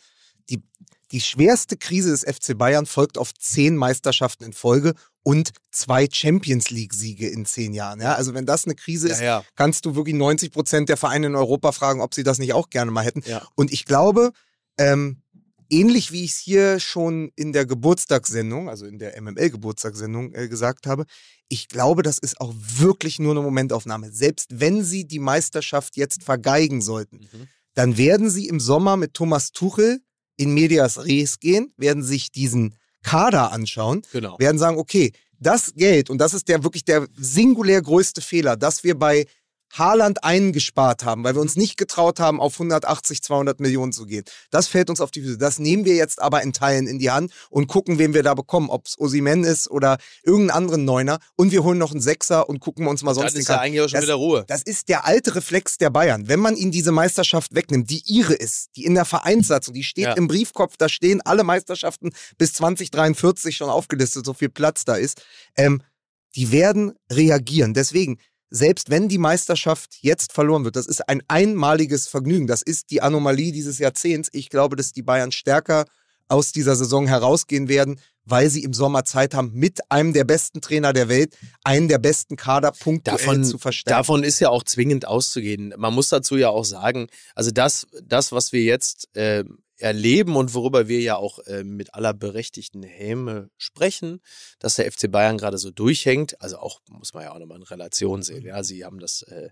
die schwerste Krise des FC Bayern folgt auf zehn Meisterschaften in Folge und zwei Champions League-Siege in zehn Jahren. Ja, also wenn das eine Krise ist, Ja, ja. kannst du wirklich 90 Prozent der Vereine in Europa fragen, ob sie das nicht auch gerne mal hätten. Und ich glaube, ähm, ähnlich wie ich es hier schon in der Geburtstagssendung, also in der MML-Geburtstagssendung äh, gesagt habe, ich glaube, das ist auch wirklich nur eine Momentaufnahme. Selbst wenn sie die Meisterschaft jetzt vergeigen sollten, Mhm. dann werden sie im Sommer mit Thomas Tuchel in Medias Res gehen, werden sich diesen Kader anschauen Genau. werden sagen, okay, das Geld, und das ist der wirklich der singulär größte Fehler, dass wir bei Haaland eingespart haben, weil wir uns nicht getraut haben, auf 180, 200 Millionen zu gehen. Das fällt uns auf die Füße. Das nehmen wir jetzt aber in Teilen in die Hand und gucken, wen wir da bekommen, ob es Osimen ist oder irgendeinen anderen Neuner. Und wir holen noch einen Sechser und gucken uns mal sonst Dann den ist ja eigentlich auch schon das, wieder Ruhe. das ist der alte Reflex der Bayern. Wenn man ihnen diese Meisterschaft wegnimmt, die ihre ist, die in der Vereinssatzung, die steht Ja. im Briefkopf, da stehen alle Meisterschaften bis 2043 schon aufgelistet, so viel Platz da ist, ähm, die werden reagieren. Deswegen, selbst wenn die Meisterschaft jetzt verloren wird, das ist ein einmaliges Vergnügen. Das ist die Anomalie dieses Jahrzehnts. Ich glaube, dass die Bayern stärker aus dieser Saison herausgehen werden, weil sie im Sommer Zeit haben, mit einem der besten Trainer der Welt einen der besten Kader punktuell Davon, zu verstärken. davon ist ja auch zwingend auszugehen. Man muss dazu ja auch sagen, also das, das was wir jetzt äh, erleben und worüber wir ja auch äh, mit aller berechtigten Häme sprechen, dass der FC Bayern gerade so durchhängt, also auch, muss man ja auch nochmal in Relation sehen. Ja, sie haben das, äh,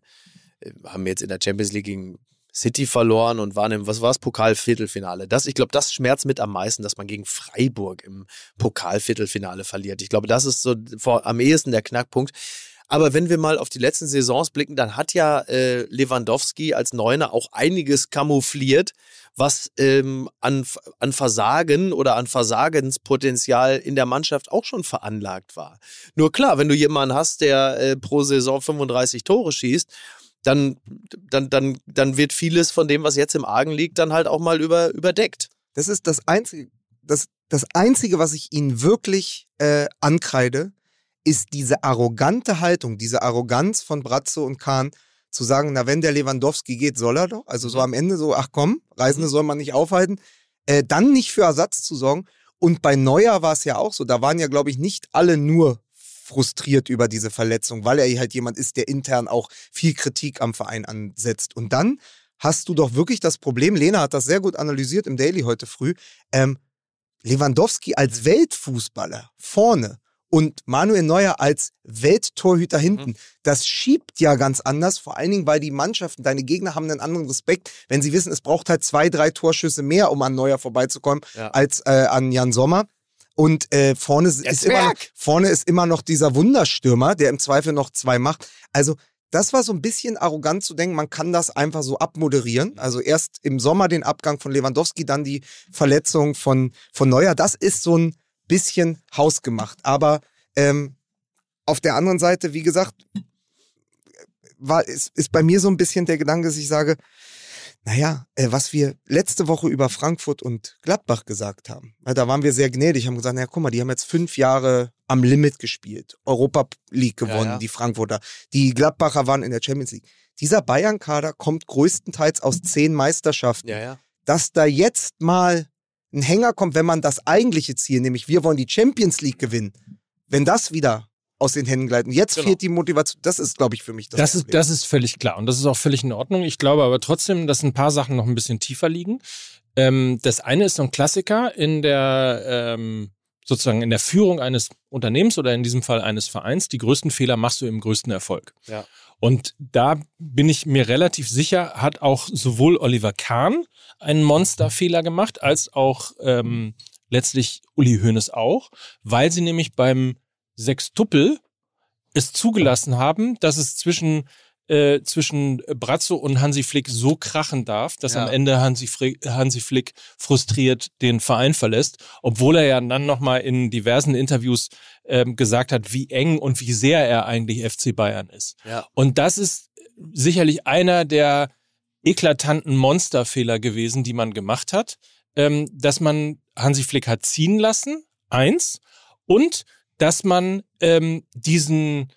äh, haben jetzt in der Champions League gegen City verloren und waren im, was war es, Pokalviertelfinale. Das, ich glaube, das schmerzt mit am meisten, dass man gegen Freiburg im Pokalviertelfinale verliert. Ich glaube, das ist so vor, am ehesten der Knackpunkt. Aber wenn wir mal auf die letzten Saisons blicken, dann hat ja äh, Lewandowski als Neuner auch einiges kamoufliert, was ähm, an, an Versagen oder an Versagenspotenzial in der Mannschaft auch schon veranlagt war. Nur klar, wenn du jemanden hast, der äh, pro Saison 35 Tore schießt, dann, dann, dann, dann wird vieles von dem, was jetzt im Argen liegt, dann halt auch mal über, überdeckt. Das ist das Einzige, das, das Einzige, was ich ihnen wirklich äh, ankreide, ist diese arrogante Haltung, diese Arroganz von Brazzo und Kahn, zu sagen, na, wenn der Lewandowski geht, soll er doch. Also so am Ende so, ach komm, Reisende soll man nicht aufhalten. Äh, dann nicht für Ersatz zu sorgen. Und bei Neuer war es ja auch so. Da waren ja, glaube ich, nicht alle nur frustriert über diese Verletzung, weil er halt jemand ist, der intern auch viel Kritik am Verein ansetzt. Und dann hast du doch wirklich das Problem, Lena hat das sehr gut analysiert im Daily heute früh, ähm, Lewandowski als Weltfußballer vorne und Manuel Neuer als Welttorhüter hinten, das schiebt ja ganz anders, vor allen Dingen, weil die Mannschaften, deine Gegner haben einen anderen Respekt, wenn sie wissen, es braucht halt zwei, drei Torschüsse mehr, um an Neuer vorbeizukommen, Ja. als äh, an Jan Sommer. Und äh, vorne, ist immer noch, vorne ist immer noch dieser Wunderstürmer, der im Zweifel noch zwei macht. Also das war so ein bisschen arrogant zu denken, man kann das einfach so abmoderieren. Also erst im Sommer den Abgang von Lewandowski, dann die Verletzung von, von Neuer. Das ist so ein bisschen hausgemacht. Aber ähm, auf der anderen Seite, wie gesagt, war, ist, ist bei mir so ein bisschen der Gedanke, dass ich sage, naja, äh, was wir letzte Woche über Frankfurt und Gladbach gesagt haben, da waren wir sehr gnädig, haben gesagt, naja, guck mal, die haben jetzt fünf Jahre am Limit gespielt, Europa League gewonnen, ja. die Frankfurter, die Gladbacher waren in der Champions League. Dieser Bayern-Kader kommt größtenteils aus zehn Meisterschaften. Ja, ja. Dass da jetzt mal ein Hänger kommt, wenn man das eigentliche Ziel, nämlich wir wollen die Champions League gewinnen, wenn das wieder aus den Händen gleitet. Jetzt Genau. fehlt die Motivation. Das ist, glaube ich, für mich das, Das ist, das ist völlig klar und das ist auch völlig in Ordnung. Ich glaube aber trotzdem, dass ein paar Sachen noch ein bisschen tiefer liegen. Ähm, das eine ist so ein Klassiker in der ähm, sozusagen in der Führung eines Unternehmens oder in diesem Fall eines Vereins. Die größten Fehler machst du im größten Erfolg. Ja. Und da bin ich mir relativ sicher, hat auch sowohl Oliver Kahn einen Monsterfehler gemacht, als auch ähm, letztlich Uli Hoeneß auch, weil sie nämlich beim Sextuppel es zugelassen haben, dass es zwischen, äh, zwischen Brazzo und Hansi Flick so krachen darf, dass Ja. am Ende Hansi, Flick, Hansi Flick frustriert den Verein verlässt, obwohl er ja dann nochmal in diversen Interviews ähm, gesagt hat, wie eng und wie sehr er eigentlich FC Bayern ist. Ja. Und das ist sicherlich einer der eklatanten Monsterfehler gewesen, die man gemacht hat, ähm, dass man Hansi Flick hat ziehen lassen, eins, und dass man ähm, diesen,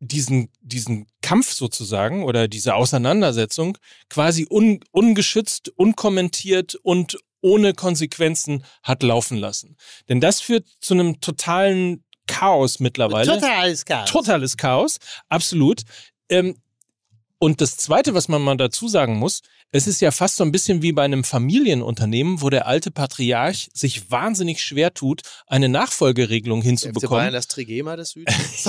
diesen, diesen Kampf sozusagen oder diese Auseinandersetzung quasi un, ungeschützt, unkommentiert und ohne Konsequenzen hat laufen lassen. Denn das führt zu einem totalen Chaos mittlerweile. Totales Chaos. Totales Chaos, absolut. Ähm, und das Zweite, was man mal dazu sagen muss, es ist ja fast so ein bisschen wie bei einem Familienunternehmen, wo der alte Patriarch sich wahnsinnig schwer tut, eine Nachfolgeregelung FC Bayern hinzubekommen. das Trigema des Südens.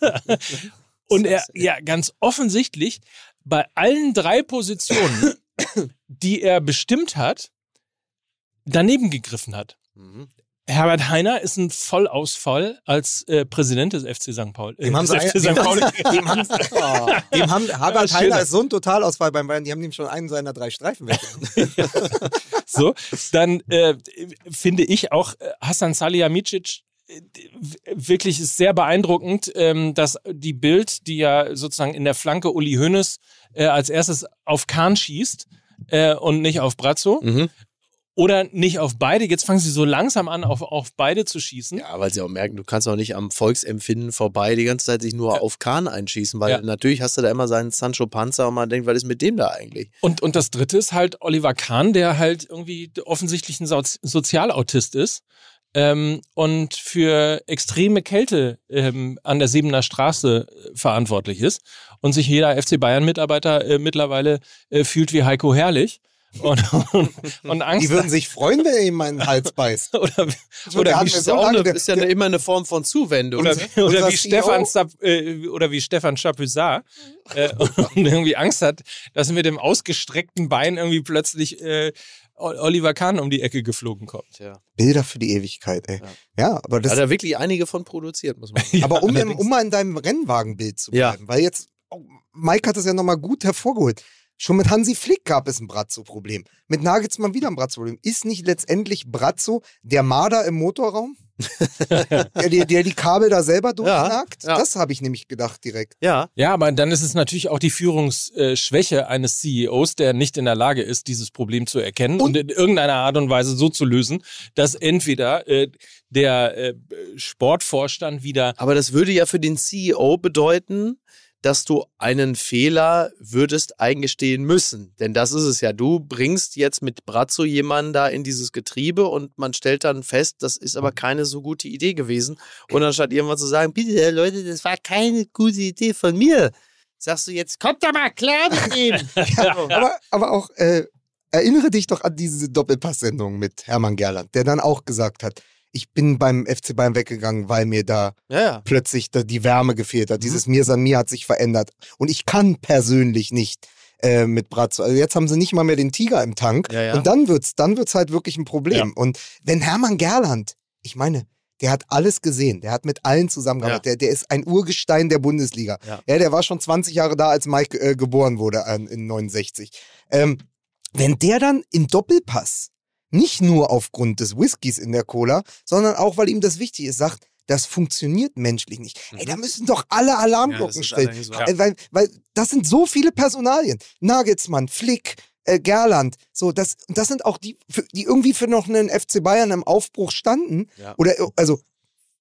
Und er ja ganz offensichtlich bei allen drei Positionen, die er bestimmt hat, daneben gegriffen hat. Herbert Heiner ist ein Vollausfall als äh, Präsident des FC St. Pauli. Äh, Dem haben sie des ein- FC St. dem Pauli. dem haben, oh, dem haben Herbert Ja, Heiner ist so ein Totalausfall beim Bayern, die haben ihm schon einen seiner drei Streifen weggenommen. So, dann äh, finde ich auch äh, Hassan Salihamidzic äh, wirklich ist sehr beeindruckend, ähm, dass die Bild, die ja sozusagen in der Flanke Uli Hoeneß äh, als erstes auf Kahn schießt äh, und nicht auf Brazzo Mhm. Oder nicht auf beide. Jetzt fangen sie so langsam an, auf, auf beide zu schießen. Ja, weil sie auch merken, du kannst auch nicht am Volksempfinden vorbei die ganze Zeit sich nur auf Kahn einschießen, weil Ja. natürlich hast du da immer seinen Sancho Panzer und man denkt, was ist mit dem da eigentlich? Und, und das dritte ist halt Oliver Kahn, der halt irgendwie offensichtlich ein Sozi Sozialautist ist ähm, und für extreme Kälte ähm, an der Siebener Straße äh, verantwortlich ist und sich jeder FC Bayern-Mitarbeiter äh, mittlerweile äh, fühlt wie Heiko Herrlich. Und, und, und Angst Die würden sich freuen, wenn er ihm meinen Hals beißt. oder, der oder, wie, ja, lange eine, der- ist ja eine, immer eine Form von Zuwendung. oder, unser- oder wie CEO Stefan Zap, äh, oder wie Stefan Chapuisat äh, und irgendwie Angst hat, dass mit dem ausgestreckten Bein irgendwie plötzlich äh, Oliver Kahn um die Ecke geflogen kommt. ja. Bilder für die Ewigkeit, ey. Ja, aber Da das hat er wirklich einige von produziert, muss man sagen. Aber um, im, um mal in deinem Rennwagenbild zu Ja. bleiben, weil jetzt, oh, Mike hat das ja nochmal gut hervorgeholt. Schon mit Hansi Flick gab es ein Brazzo-Problem. Mit Nagelsmann wieder ein Brazzo-Problem. Ist nicht letztendlich Brazzo der Marder im Motorraum? der, der, der die Kabel da selber durchnagt? ja. Das habe ich nämlich gedacht direkt. Ja, Ja, aber dann ist es natürlich auch die Führungsschwäche eines CEOs, der nicht in der Lage ist, dieses Problem zu erkennen und, Und- in irgendeiner Art und Weise so zu lösen, dass entweder äh, der äh, Sportvorstand wieder aber das würde ja für den CEO bedeuten, dass du einen Fehler würdest eingestehen müssen. Denn das ist es ja. Du bringst jetzt mit Brazzo jemanden da in dieses Getriebe und man stellt dann fest, das ist aber keine so gute Idee gewesen. Und anstatt irgendwann zu sagen, bitte Leute, das war keine gute Idee von mir, sagst du jetzt, kommt doch mal klar mit ihm. Aber, aber auch, äh, erinnere dich doch an diese Doppelpass-Sendung mit Hermann Gerland, der dann auch gesagt hat, ich bin beim FC Bayern weggegangen, weil mir da Ja, ja. plötzlich da die Wärme gefehlt Mhm. hat. Dieses Mir san mir hat sich verändert. Und ich kann persönlich nicht äh, mit Brazzo. Also jetzt haben sie nicht mal mehr den Tiger im Tank. Ja, ja. Und dann wird's, dann wird's halt wirklich ein Problem. Und wenn Hermann Gerland, ich meine, der hat alles gesehen, der hat mit allen zusammengearbeitet, der, der ist ein Urgestein der Bundesliga. Ja. Ja, der war schon 20 Jahre da, als Mike äh, geboren wurde äh, in 69. Ähm, wenn der dann im Doppelpass nicht nur aufgrund des Whiskys in der Cola, sondern auch, weil ihm das wichtig ist, sagt, das funktioniert menschlich nicht. Ey, da müssen doch alle Alarmglocken Mhm. ist stellen. wahr. Äh, weil, weil das sind so viele Personalien. Nagelsmann, Flick, äh, Gerland, so, das, das sind auch die, die irgendwie für noch einen FC Bayern im Aufbruch standen. Ja. Oder, also,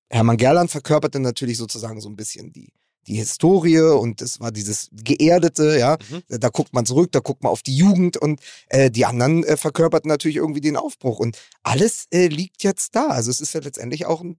Hermann Gerland verkörperte natürlich sozusagen so ein bisschen die, die Historie und es war dieses Geerdete, ja. Mhm. Da guckt man zurück, da guckt man auf die Jugend und äh, die anderen äh, verkörperten natürlich irgendwie den Aufbruch. Und alles äh, liegt jetzt da. Also es ist ja letztendlich auch ein,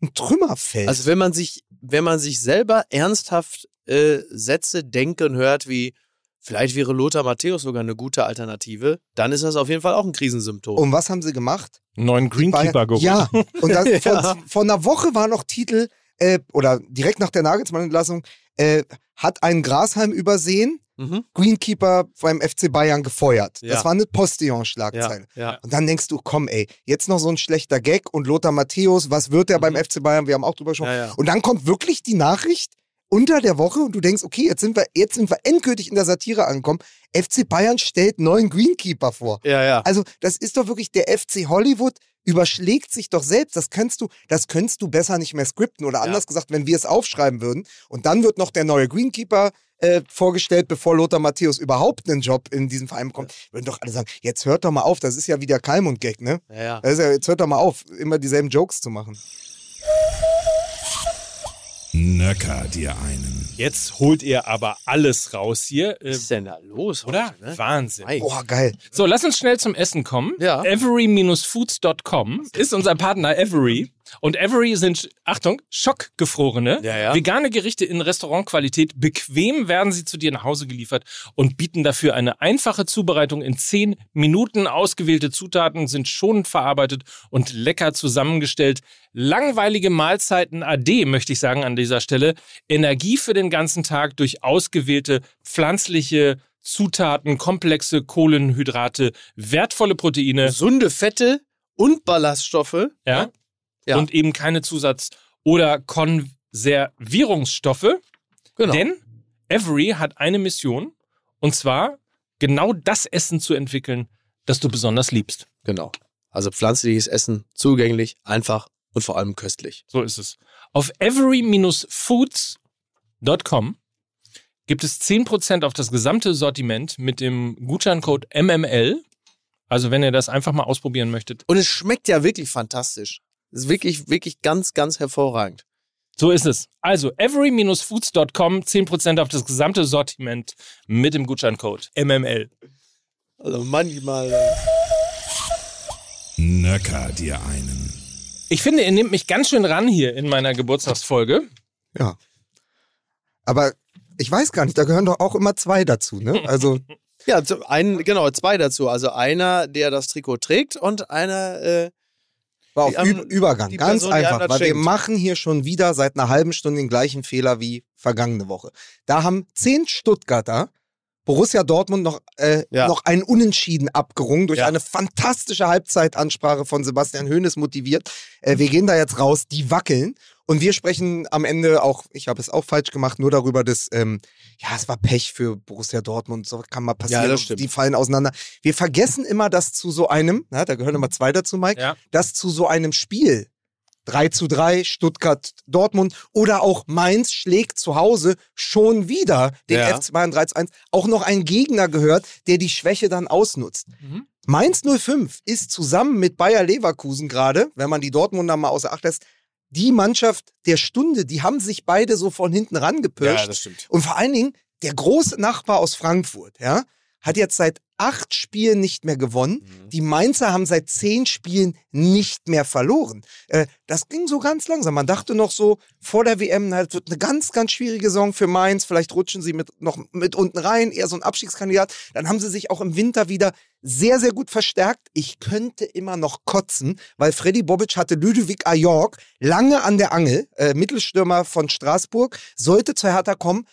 ein Trümmerfeld. Also wenn man sich, wenn man sich selber ernsthaft äh, Sätze denken hört wie vielleicht wäre Lothar Matthäus sogar eine gute Alternative, dann ist das auf jeden Fall auch ein Krisensymptom. und was haben sie gemacht? neuen Greenkeeper geholt. Ja, und das, Ja. Vor, vor einer Woche war noch Titel, äh, oder direkt nach der Nagelsmann-Entlassung, äh, hat ein Grashalm übersehen, Mhm. Greenkeeper beim FC Bayern gefeuert. Ja. Das war eine Ja, Postillon-Schlagzeile. ja. Und dann denkst du, komm ey, jetzt noch so ein schlechter Gag und Lothar Matthäus, was wird der beim FC Bayern? Wir haben auch drüber gesprochen. Mhm. Ja, ja. Und dann kommt wirklich die Nachricht unter der Woche und du denkst, okay, jetzt sind wir, jetzt sind wir endgültig in der Satire angekommen. FC Bayern stellt neuen Greenkeeper vor. Ja, ja. Also, das ist doch wirklich, der FC Hollywood überschlägt sich doch selbst. Das kannst du, das könntest du besser nicht mehr skripten. Oder anders gesagt, wenn wir es aufschreiben würden und dann wird noch der neue Greenkeeper äh, vorgestellt, bevor Lothar Matthäus überhaupt einen Job in diesem Verein bekommt, würden doch alle sagen, jetzt hört doch mal auf, das ist ja wieder Kalmund-Gag, ne? ja, ja. Das ist ja, jetzt hört doch mal auf, immer dieselben Jokes zu machen. Nöcker dir einen. Jetzt holt ihr aber alles raus hier. Was ist denn da los? oder? Heute, ne? Wahnsinn. Boah, geil. So, lass uns schnell zum Essen kommen. Ja. Every-foods.com ist unser Partner Every. Und Every sind, Achtung, schockgefrorene, Ja, ja. vegane Gerichte in Restaurantqualität. Bequem werden sie zu dir nach Hause geliefert und bieten dafür eine einfache Zubereitung in 10 Minuten. Ausgewählte Zutaten sind schonend verarbeitet und lecker zusammengestellt. Langweilige Mahlzeiten AD, möchte ich sagen an dieser Stelle. Energie für den ganzen Tag durch ausgewählte pflanzliche Zutaten, komplexe Kohlenhydrate, wertvolle Proteine Gesunde Fette und Ballaststoffe. ja, Ja. Und eben keine Zusatz- oder Konservierungsstoffe. Genau. Denn Every hat eine Mission und zwar genau das Essen zu entwickeln, das du besonders liebst. genau. Also pflanzliches Essen, zugänglich, einfach und vor allem köstlich. So ist es. Auf every-foods.com gibt es 10% auf das gesamte Sortiment mit dem Gutscheincode MML. Also wenn ihr das einfach mal ausprobieren möchtet. Und es schmeckt ja wirklich fantastisch. Es ist wirklich, wirklich ganz, ganz hervorragend. So ist es. Also every-foods.com 10% auf das gesamte Sortiment mit dem Gutscheincode MML. Also manchmal. äh, Nöcker dir einen. Ich finde, ihr nehmt mich ganz schön ran hier in meiner Geburtstagsfolge. Ja. Aber ich weiß gar nicht, da gehören doch auch immer zwei dazu, ne? Also, Ja, ein, genau, zwei dazu. Also einer, der das Trikot trägt und einer, äh, war auf Üb Übergang. Ganz Person, einfach, weil wir schenkt. machen hier schon wieder seit einer halben Stunde den gleichen Fehler wie vergangene Woche. Da haben zehn Stuttgarter Borussia Dortmund noch, äh, Ja. noch einen Unentschieden abgerungen durch Ja. eine fantastische Halbzeitansprache von Sebastian Hoeneß motiviert. Äh, wir gehen da jetzt raus, die wackeln. Und wir sprechen am Ende auch, ich habe es auch falsch gemacht, nur darüber, dass, ähm, ja, es war Pech für Borussia Dortmund, so kann mal passieren. Ja, das stimmt. Die fallen auseinander. Wir vergessen immer, dass zu so einem, na, da gehören immer zwei dazu, Mike, Ja. dass zu so einem Spiel 3 zu 3, Stuttgart, Dortmund oder auch Mainz schlägt zu Hause schon wieder den Ja. FC Bayern 3 zu 1, auch noch ein Gegner gehört, der die Schwäche dann ausnutzt. Mhm. Mainz 05 ist zusammen mit Bayer Leverkusen gerade, wenn man die Dortmunder mal außer Acht lässt, die Mannschaft der Stunde. Die haben sich beide so von hinten rangepirscht. stimmt. Und vor allen Dingen, der große Nachbar aus Frankfurt, ja, hat jetzt seit acht Spielen nicht mehr gewonnen. Die Mainzer haben seit zehn Spielen nicht mehr verloren. Äh, das ging so ganz langsam. Man dachte noch so vor der WM, das wird eine ganz, ganz schwierige Saison für Mainz. Vielleicht rutschen sie mit, noch mit unten rein, eher so ein Abstiegskandidat. Dann haben sie sich auch im Winter wieder sehr, sehr gut verstärkt. Ich könnte immer noch kotzen, weil Freddy Bobic hatte Ludovic Ajorg lange an der Angel, äh, Mittelstürmer von Straßburg, sollte zu Hertha kommen.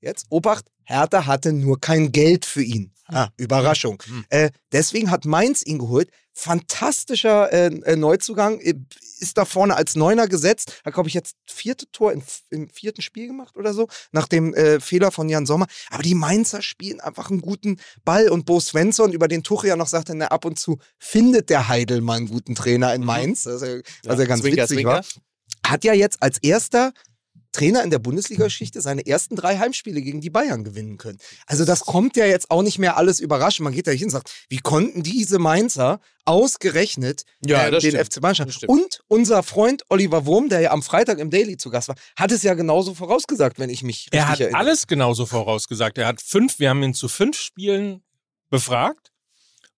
Jetzt, Obacht, Hertha hatte nur kein Geld für ihn. Ah, Überraschung. Äh, deswegen hat Mainz ihn geholt. Fantastischer äh, äh, Neuzugang. Äh, Ist da vorne als Neuner gesetzt. Hat, glaube ich, jetzt vierte Tor im, im vierten Spiel gemacht oder so. Nach dem äh, Fehler von Jan Sommer. Aber die Mainzer spielen einfach einen guten Ball. Und Bo Svensson, über den Tuchel ja noch sagte, na, ab und zu findet der Heidel mal einen guten Trainer in Mainz. Was ja, ja ganz Zwinker, witzig Zwinker. war hat ja jetzt als erster Trainer in der Bundesliga-Geschichte seine ersten drei Heimspiele gegen die Bayern gewinnen können. Also das kommt ja jetzt auch nicht mehr alles überraschend. Man geht da nicht hin und sagt, wie konnten diese Mainzer ausgerechnet Ja, äh, den stimmt. FC Bayern stimmt. Und unser Freund Oliver Wurm, der ja am Freitag im Daily zu Gast war, hat es ja genauso vorausgesagt, wenn ich mich richtig Er hat erinnere. alles genauso vorausgesagt. Er hat fünf, wir haben ihn zu fünf Spielen befragt.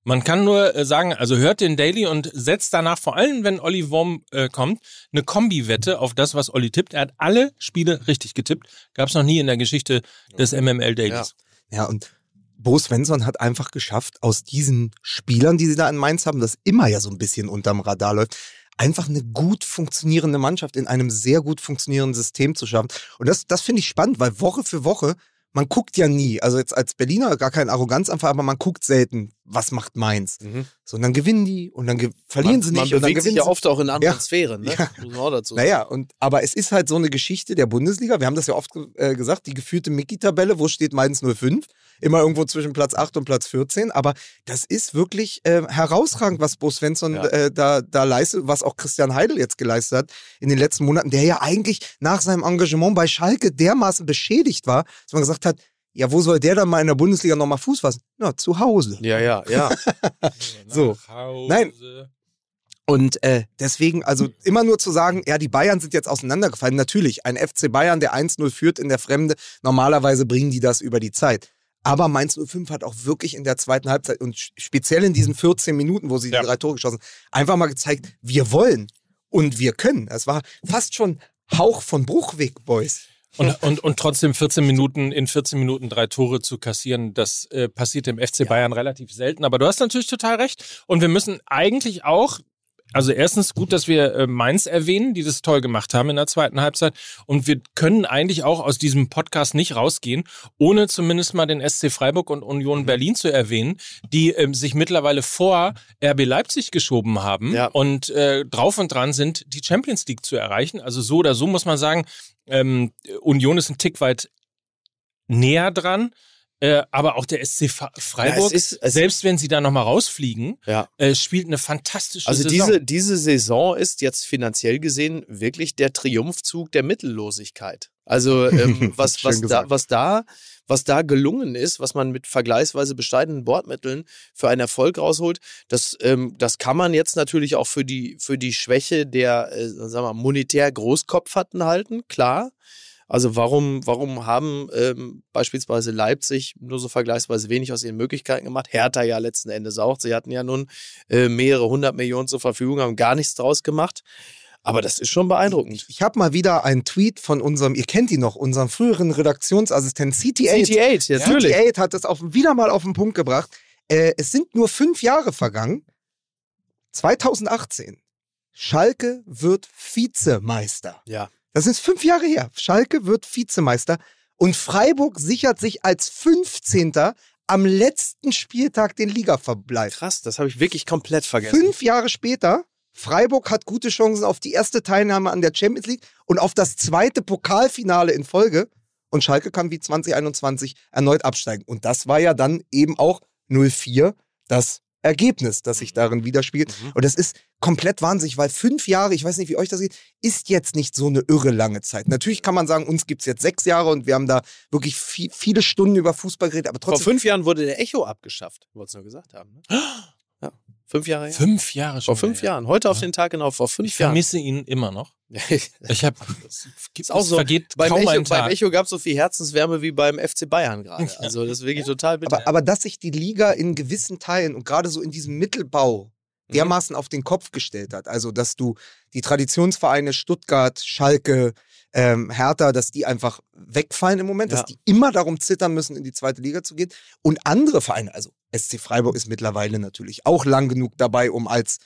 Man kann nur äh, sagen, also hört den Daily und setzt danach, vor allem wenn Olli Wurm äh, kommt, eine Kombi-Wette auf das, was Olli tippt. Er hat alle Spiele richtig getippt. Gab es noch nie in der Geschichte des MML Dailies. Ja, und Bo Svensson hat einfach geschafft, aus diesen Spielern, die sie da in Mainz haben, das immer ja so ein bisschen unterm Radar läuft, einfach eine gut funktionierende Mannschaft in einem sehr gut funktionierenden System zu schaffen. Und das, das finde ich spannend, weil Woche für Woche, man guckt ja nie, also jetzt als Berliner gar kein Arroganzanfall, aber man guckt selten, was macht Mainz. Mhm. So, und dann gewinnen die und dann verlieren man, sie nicht Man und dann bewegt sich gewinnen ja sie. oft auch in anderen Ja. Sphären, ne? Ja. Muss man auch dazu sagen. Naja, und, aber es ist halt so eine Geschichte der Bundesliga. Wir haben das ja oft äh, gesagt, die gefühlte Mickey-Tabelle, wo steht Mainz 05? Immer irgendwo zwischen Platz 8 und Platz 14. Aber das ist wirklich äh, herausragend, was Bo Svensson Ja. äh, da, da leistet, was auch Christian Heidel jetzt geleistet hat in den letzten Monaten, der ja eigentlich nach seinem Engagement bei Schalke dermaßen beschädigt war, dass man gesagt hat, ja, wo soll der dann mal in der Bundesliga nochmal Fuß fassen? Na, zu Hause. Ja, ja, ja. So. Nein. Und äh, deswegen, also immer nur zu sagen, ja, die Bayern sind jetzt auseinandergefallen. Natürlich, ein FC Bayern, der 1-0 führt in der Fremde, normalerweise bringen die das über die Zeit. Aber Mainz 05 hat auch wirklich in der zweiten Halbzeit und speziell in diesen 14 Minuten, wo sie Ja. die drei Tore geschossen haben, einfach mal gezeigt, wir wollen und wir können. Es war fast schon Hauch von Bruchweg, Boys. Und, und, und trotzdem 14 Minuten, in 14 Minuten drei Tore zu kassieren, das äh, passiert im FC Bayern relativ selten. Aber du hast natürlich total recht. Und wir müssen eigentlich auch, also erstens gut, dass wir äh, Mainz erwähnen, die das toll gemacht haben in der zweiten Halbzeit. Und wir können eigentlich auch aus diesem Podcast nicht rausgehen, ohne zumindest mal den SC Freiburg und Union Berlin zu erwähnen, die ähm, sich mittlerweile vor RB Leipzig geschoben haben Ja. und äh, drauf und dran sind, die Champions League zu erreichen. Also so oder so muss man sagen, ähm, Union ist ein Tick weit näher dran. Äh, aber auch der SC Freiburg, Ja, es ist- es- selbst wenn sie da nochmal rausfliegen, Ja. äh, spielt eine fantastische Also Saison. diese, diese Saison ist jetzt finanziell gesehen wirklich der Triumphzug der Mittellosigkeit. Also ähm, was, was, da, was, da, was da gelungen ist, was man mit vergleichsweise bescheidenen Bordmitteln für einen Erfolg rausholt, das, ähm, das kann man jetzt natürlich auch für die, für die Schwäche der äh, sagen wir, monetär Großkopferten halten, klar. Also warum, warum haben ähm, beispielsweise Leipzig nur so vergleichsweise wenig aus ihren Möglichkeiten gemacht? Hertha ja letzten Endes auch. Sie hatten ja nun äh, mehrere hundert Millionen zur Verfügung, haben gar nichts draus gemacht. Aber das ist schon beeindruckend. Ich habe mal wieder einen Tweet von unserem, ihr kennt ihn noch, unserem früheren Redaktionsassistent CT8. CT8, ja, natürlich. CT8 hat das auf, wieder mal auf den Punkt gebracht. Äh, es sind nur fünf Jahre vergangen. 2018. Schalke wird Vizemeister. Ja. Das ist fünf Jahre her. Schalke wird Vizemeister und Freiburg sichert sich als 15. am letzten Spieltag den Ligaverbleib. Krass, das habe ich wirklich komplett vergessen. Fünf Jahre später, Freiburg hat gute Chancen auf die erste Teilnahme an der Champions League und auf das zweite Pokalfinale in Folge. Und Schalke kann wie 2021 erneut absteigen. Und das war ja dann eben auch 0-4 das Ergebnis, das sich darin widerspiegelt. Mhm. Und das ist komplett wahnsinnig, weil fünf Jahre, ich weiß nicht, wie euch das geht, ist jetzt nicht so eine irre lange Zeit. Natürlich kann man sagen, uns gibt es jetzt sechs Jahre und wir haben da wirklich viel, viele Stunden über Fußball geredet, aber Vor trotzdem. fünf Jahren wurde der Echo abgeschafft. Wolltest du nur gesagt haben. Ne? Ja. Fünf Jahre her. Fünf Jahre schon. Vor fünf her. Jahren. Heute auf Ja. den Tag genau, vor fünf Ich Jahren. vermisse ihn immer noch. Ich habe, es auch so. vergeht Beim kaum Echo, ein beim Tag. Echo gab es so viel Herzenswärme wie beim FC Bayern gerade. Also das ist wirklich total bitter. Aber, aber dass sich die Liga in gewissen Teilen und gerade so in diesem Mittelbau. Dermaßen auf den Kopf gestellt hat. Also, dass du die Traditionsvereine Stuttgart, Schalke, ähm, Hertha, dass die einfach wegfallen im Moment, Ja. dass die immer darum zittern müssen, in die zweite Liga zu gehen. Und andere Vereine, also SC Freiburg ist mittlerweile natürlich auch lang genug dabei, um als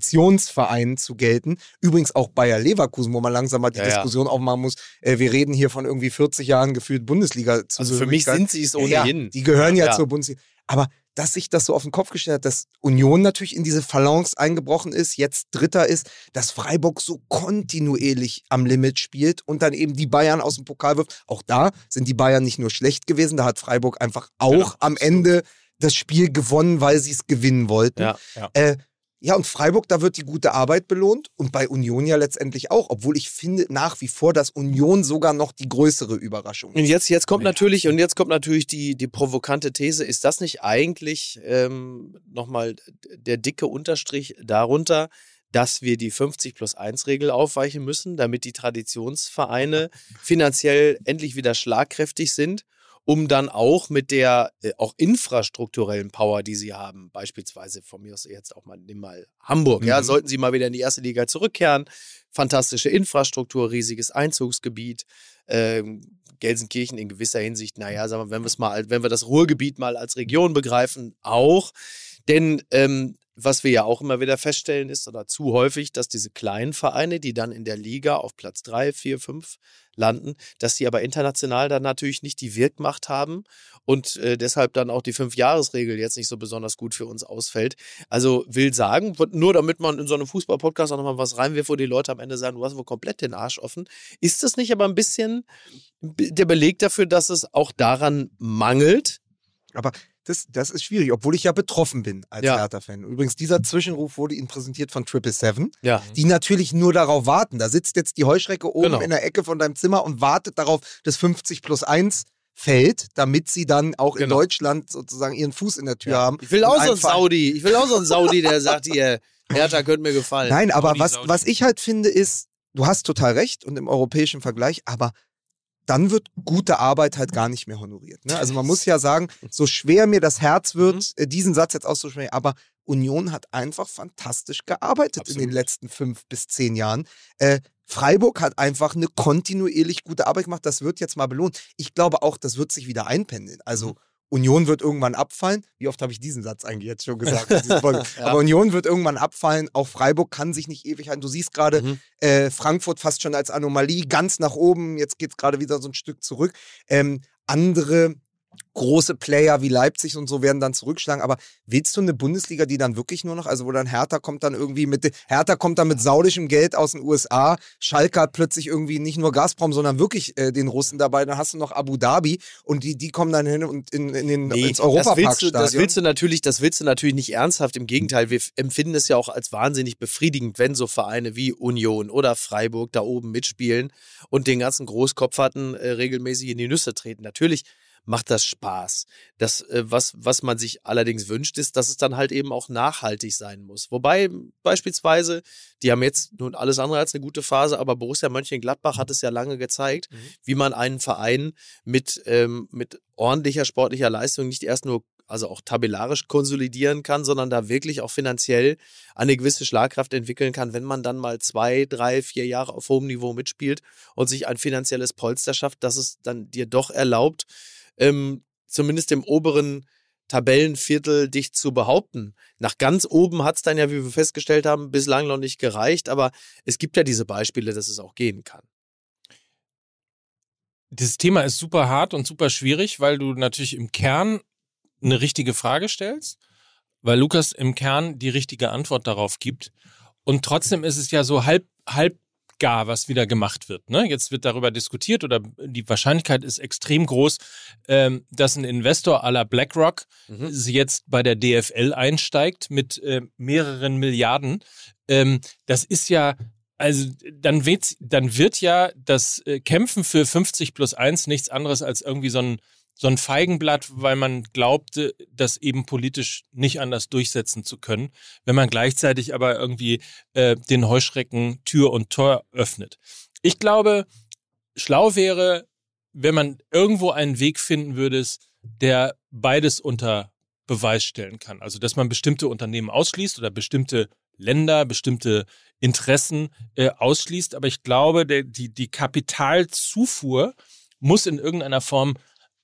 Traditionsverein zu gelten. Übrigens auch Bayer Leverkusen, wo man langsam mal die Ja, ja. Diskussion aufmachen muss. Äh, wir reden hier von irgendwie 40 Jahren gefühlt Bundesliga. also für mich sind sie es ohnehin. Ja, die gehören ja, Ja. zur Bundesliga. Aber dass sich das so auf den Kopf gestellt hat, dass Union natürlich in diese Phalanx eingebrochen ist, jetzt Dritter ist, dass Freiburg so kontinuierlich am Limit spielt und dann eben die Bayern aus dem Pokal wirft. Auch da sind die Bayern nicht nur schlecht gewesen, da hat Freiburg einfach auch Genau, am. Ende das Spiel gewonnen, weil sie es gewinnen wollten. Ja. Ja. Äh, ja, und Freiburg, da wird die gute Arbeit belohnt und bei Union ja letztendlich auch, obwohl ich finde nach wie vor, dass Union sogar noch die größere Überraschung Und jetzt, jetzt kommt natürlich, und jetzt kommt natürlich die, die provokante These, ist das nicht eigentlich ähm, nochmal der dicke Unterstrich darunter, dass wir die 50 plus 1 Regel aufweichen müssen, damit die Traditionsvereine finanziell endlich wieder schlagkräftig sind, um dann auch mit der äh, auch infrastrukturellen Power, die sie haben, beispielsweise von mir aus jetzt auch mal, nimm mal Hamburg, ja, Mhm. sollten sie mal wieder in die erste Liga zurückkehren, fantastische Infrastruktur, riesiges Einzugsgebiet, ähm, Gelsenkirchen in gewisser Hinsicht, naja, sagen wir, wenn wir es mal, wenn wir das Ruhrgebiet mal als Region begreifen, auch. Denn ähm, was wir ja auch immer wieder feststellen ist, oder zu häufig, dass diese kleinen Vereine, die dann in der Liga auf Platz 3, 4, 5 landen, dass sie aber international dann natürlich nicht die Wirkmacht haben und äh, deshalb dann auch die Fünf-Jahres-Regel jetzt nicht so besonders gut für uns ausfällt. Also will sagen, nur damit man in so einem Fußball-Podcast auch nochmal was reinwirft, wo die Leute am Ende sagen, du hast wohl komplett den Arsch offen. Ist das nicht aber ein bisschen der Beleg dafür, dass es auch daran mangelt? Aber das, das ist schwierig, obwohl ich ja betroffen bin als Ja. Hertha-Fan. Übrigens, dieser Zwischenruf wurde Ihnen präsentiert von Triple Seven, Ja. die natürlich nur darauf warten. Da sitzt jetzt die Heuschrecke oben Genau. in der Ecke von deinem Zimmer und wartet darauf, dass 50 plus 1 fällt, damit sie dann auch in Genau. Deutschland sozusagen ihren Fuß in der Tür haben. Ich will Und auch so einen Saudi. Ich will auch so einen Saudi, der sagt hier, Hertha könnte mir gefallen. Nein, aber Saudi, was, Saudi. was ich halt finde ist, du hast total recht und im europäischen Vergleich, aber dann wird gute Arbeit halt gar nicht mehr honoriert. Ne? Also man muss ja sagen, so schwer mir das Herz wird, Mhm. diesen Satz jetzt auszusprechen, aber Union hat einfach fantastisch gearbeitet in den Absolut. letzten fünf bis zehn Jahren. Äh, Freiburg hat einfach eine kontinuierlich gute Arbeit gemacht. Das wird jetzt mal belohnt. Ich glaube auch, das wird sich wieder einpendeln. Also Mhm. Union wird irgendwann abfallen. Wie oft habe ich diesen Satz eigentlich jetzt schon gesagt? in dieser Folge? Ja. Aber Union wird irgendwann abfallen. Auch Freiburg kann sich nicht ewig halten. Du siehst gerade Mhm. äh, Frankfurt fast schon als Anomalie ganz nach oben. Jetzt geht es gerade wieder so ein Stück zurück. Ähm, andere große Player wie Leipzig und so werden dann zurückschlagen. Aber willst du eine Bundesliga, die dann wirklich nur noch, also wo dann Hertha kommt dann irgendwie mit, Hertha kommt dann mit saudischem Geld aus den USA, Schalke hat plötzlich irgendwie nicht nur Gazprom, sondern wirklich äh, den Russen dabei. Dann hast du noch Abu Dhabi und die, die kommen dann hin und in, in den, Nee, ins das willst, du, Europaparkstadion. das willst du natürlich, das willst du natürlich nicht ernsthaft. Im Gegenteil, wir empfinden es ja auch als wahnsinnig befriedigend, wenn so Vereine wie Union oder Freiburg da oben mitspielen und den ganzen Großkopferten äh, regelmäßig in die Nüsse treten. Natürlich macht das Spaß. Das, äh, was, was man sich allerdings wünscht, ist, dass es dann halt eben auch nachhaltig sein muss. Wobei beispielsweise, die haben jetzt nun alles andere als eine gute Phase, aber Borussia Mönchengladbach hat es ja lange gezeigt, wie man einen Verein mit, ähm, mit ordentlicher sportlicher Leistung nicht erst nur also auch tabellarisch konsolidieren kann, sondern da wirklich auch finanziell eine gewisse Schlagkraft entwickeln kann, wenn man dann mal zwei, drei, vier Jahre auf hohem Niveau mitspielt und sich ein finanzielles Polster schafft, das es dann dir doch erlaubt, ähm, zumindest im oberen Tabellenviertel dich zu behaupten. Nach ganz oben hat es dann ja, wie wir festgestellt haben, bislang noch nicht gereicht, aber es gibt ja diese Beispiele, dass es auch gehen kann. Dieses Thema ist super hart und super schwierig, weil du natürlich im Kern eine richtige Frage stellst, weil Lukas im Kern die richtige Antwort darauf gibt. Und trotzdem ist es ja so halb, halb gar, was wieder gemacht wird. Ne? Jetzt wird darüber diskutiert oder die Wahrscheinlichkeit ist extrem groß, ähm, dass ein Investor à la BlackRock Mhm. sie jetzt bei der DFL einsteigt mit äh, mehreren Milliarden. Ähm, das ist ja, also dann wird, dann wird ja das äh, Kämpfen für 50 plus 1 nichts anderes als irgendwie so ein, so ein Feigenblatt, weil man glaubte, das eben politisch nicht anders durchsetzen zu können, wenn man gleichzeitig aber irgendwie äh, den Heuschrecken Tür und Tor öffnet. Ich glaube, schlau wäre, wenn man irgendwo einen Weg finden würde, der beides unter Beweis stellen kann. Also, dass man bestimmte Unternehmen ausschließt oder bestimmte Länder, bestimmte Interessen äh, ausschließt. Aber ich glaube, der, die, die Kapitalzufuhr muss in irgendeiner Form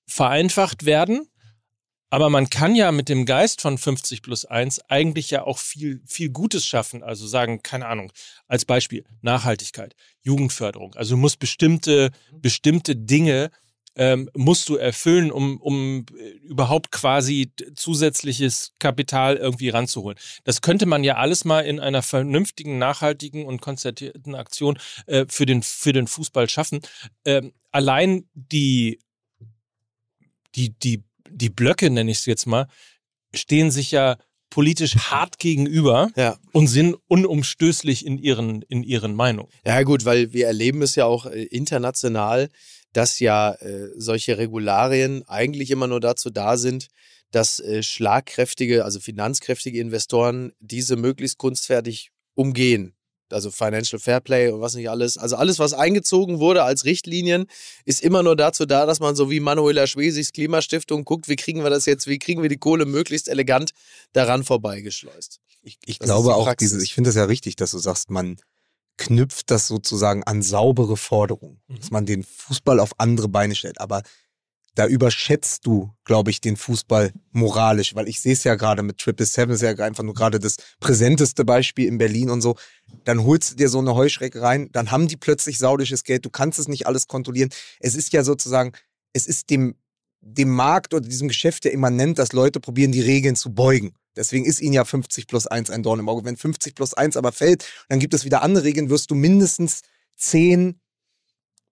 vereinfacht werden. Aber man kann ja mit dem Geist von 50 plus 1 eigentlich ja auch viel, viel Gutes schaffen. Also sagen, keine Ahnung, als Beispiel Nachhaltigkeit, Jugendförderung. Also du musst bestimmte, bestimmte Dinge ähm, musst du erfüllen, um, um äh, überhaupt quasi zusätzliches Kapital irgendwie ranzuholen. Das könnte man ja alles mal in einer vernünftigen, nachhaltigen und konzertierten Aktion äh, für, den, für den Fußball schaffen. Ähm, allein die, die, die, die Blöcke, nenne ich es jetzt mal, stehen sich ja politisch hart gegenüber Ja. und sind unumstößlich in ihren, in ihren Meinungen. Ja, gut, weil wir erleben es ja auch äh, international, dass ja äh, solche Regularien eigentlich immer nur dazu da sind, dass äh, schlagkräftige, also finanzkräftige Investoren diese möglichst kunstfertig umgehen. Also Financial Fairplay und was nicht alles. Also alles, was eingezogen wurde als Richtlinien, ist immer nur dazu da, dass man so wie Manuela Schwesigs Klimastiftung guckt, wie kriegen wir das jetzt, wie kriegen wir die Kohle möglichst elegant daran vorbeigeschleust. Ich, ich Das glaube die auch, dieses, ich finde es ja richtig, dass du sagst, man knüpft das sozusagen an saubere Forderungen, Mhm. dass man den Fußball auf andere Beine stellt. Aber da überschätzt du, glaube ich, den Fußball moralisch, weil ich sehe es ja gerade mit Triple Seven, ist ja einfach nur gerade das präsenteste Beispiel in Berlin und so. Dann holst du dir so eine Heuschrecke rein, dann haben die plötzlich saudisches Geld, du kannst es nicht alles kontrollieren. Es ist ja sozusagen, es ist dem, dem Markt oder diesem Geschäft ja immanent, dass Leute probieren, die Regeln zu beugen. Deswegen ist ihnen ja 50 plus 1 ein Dorn im Auge. Wenn 50 plus 1 aber fällt, dann gibt es wieder andere Regeln, wirst du mindestens 10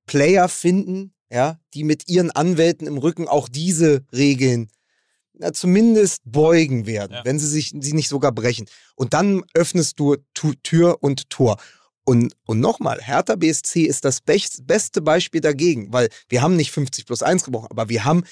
Player finden, ja, die mit ihren Anwälten im Rücken auch diese Regeln na, zumindest beugen werden, Ja. wenn sie sich sie nicht sogar brechen. Und dann öffnest du Tür und Tor. Und, und nochmal, Hertha BSC ist das best, beste Beispiel dagegen, weil wir haben nicht 50 plus 1 gebrochen, aber wir haben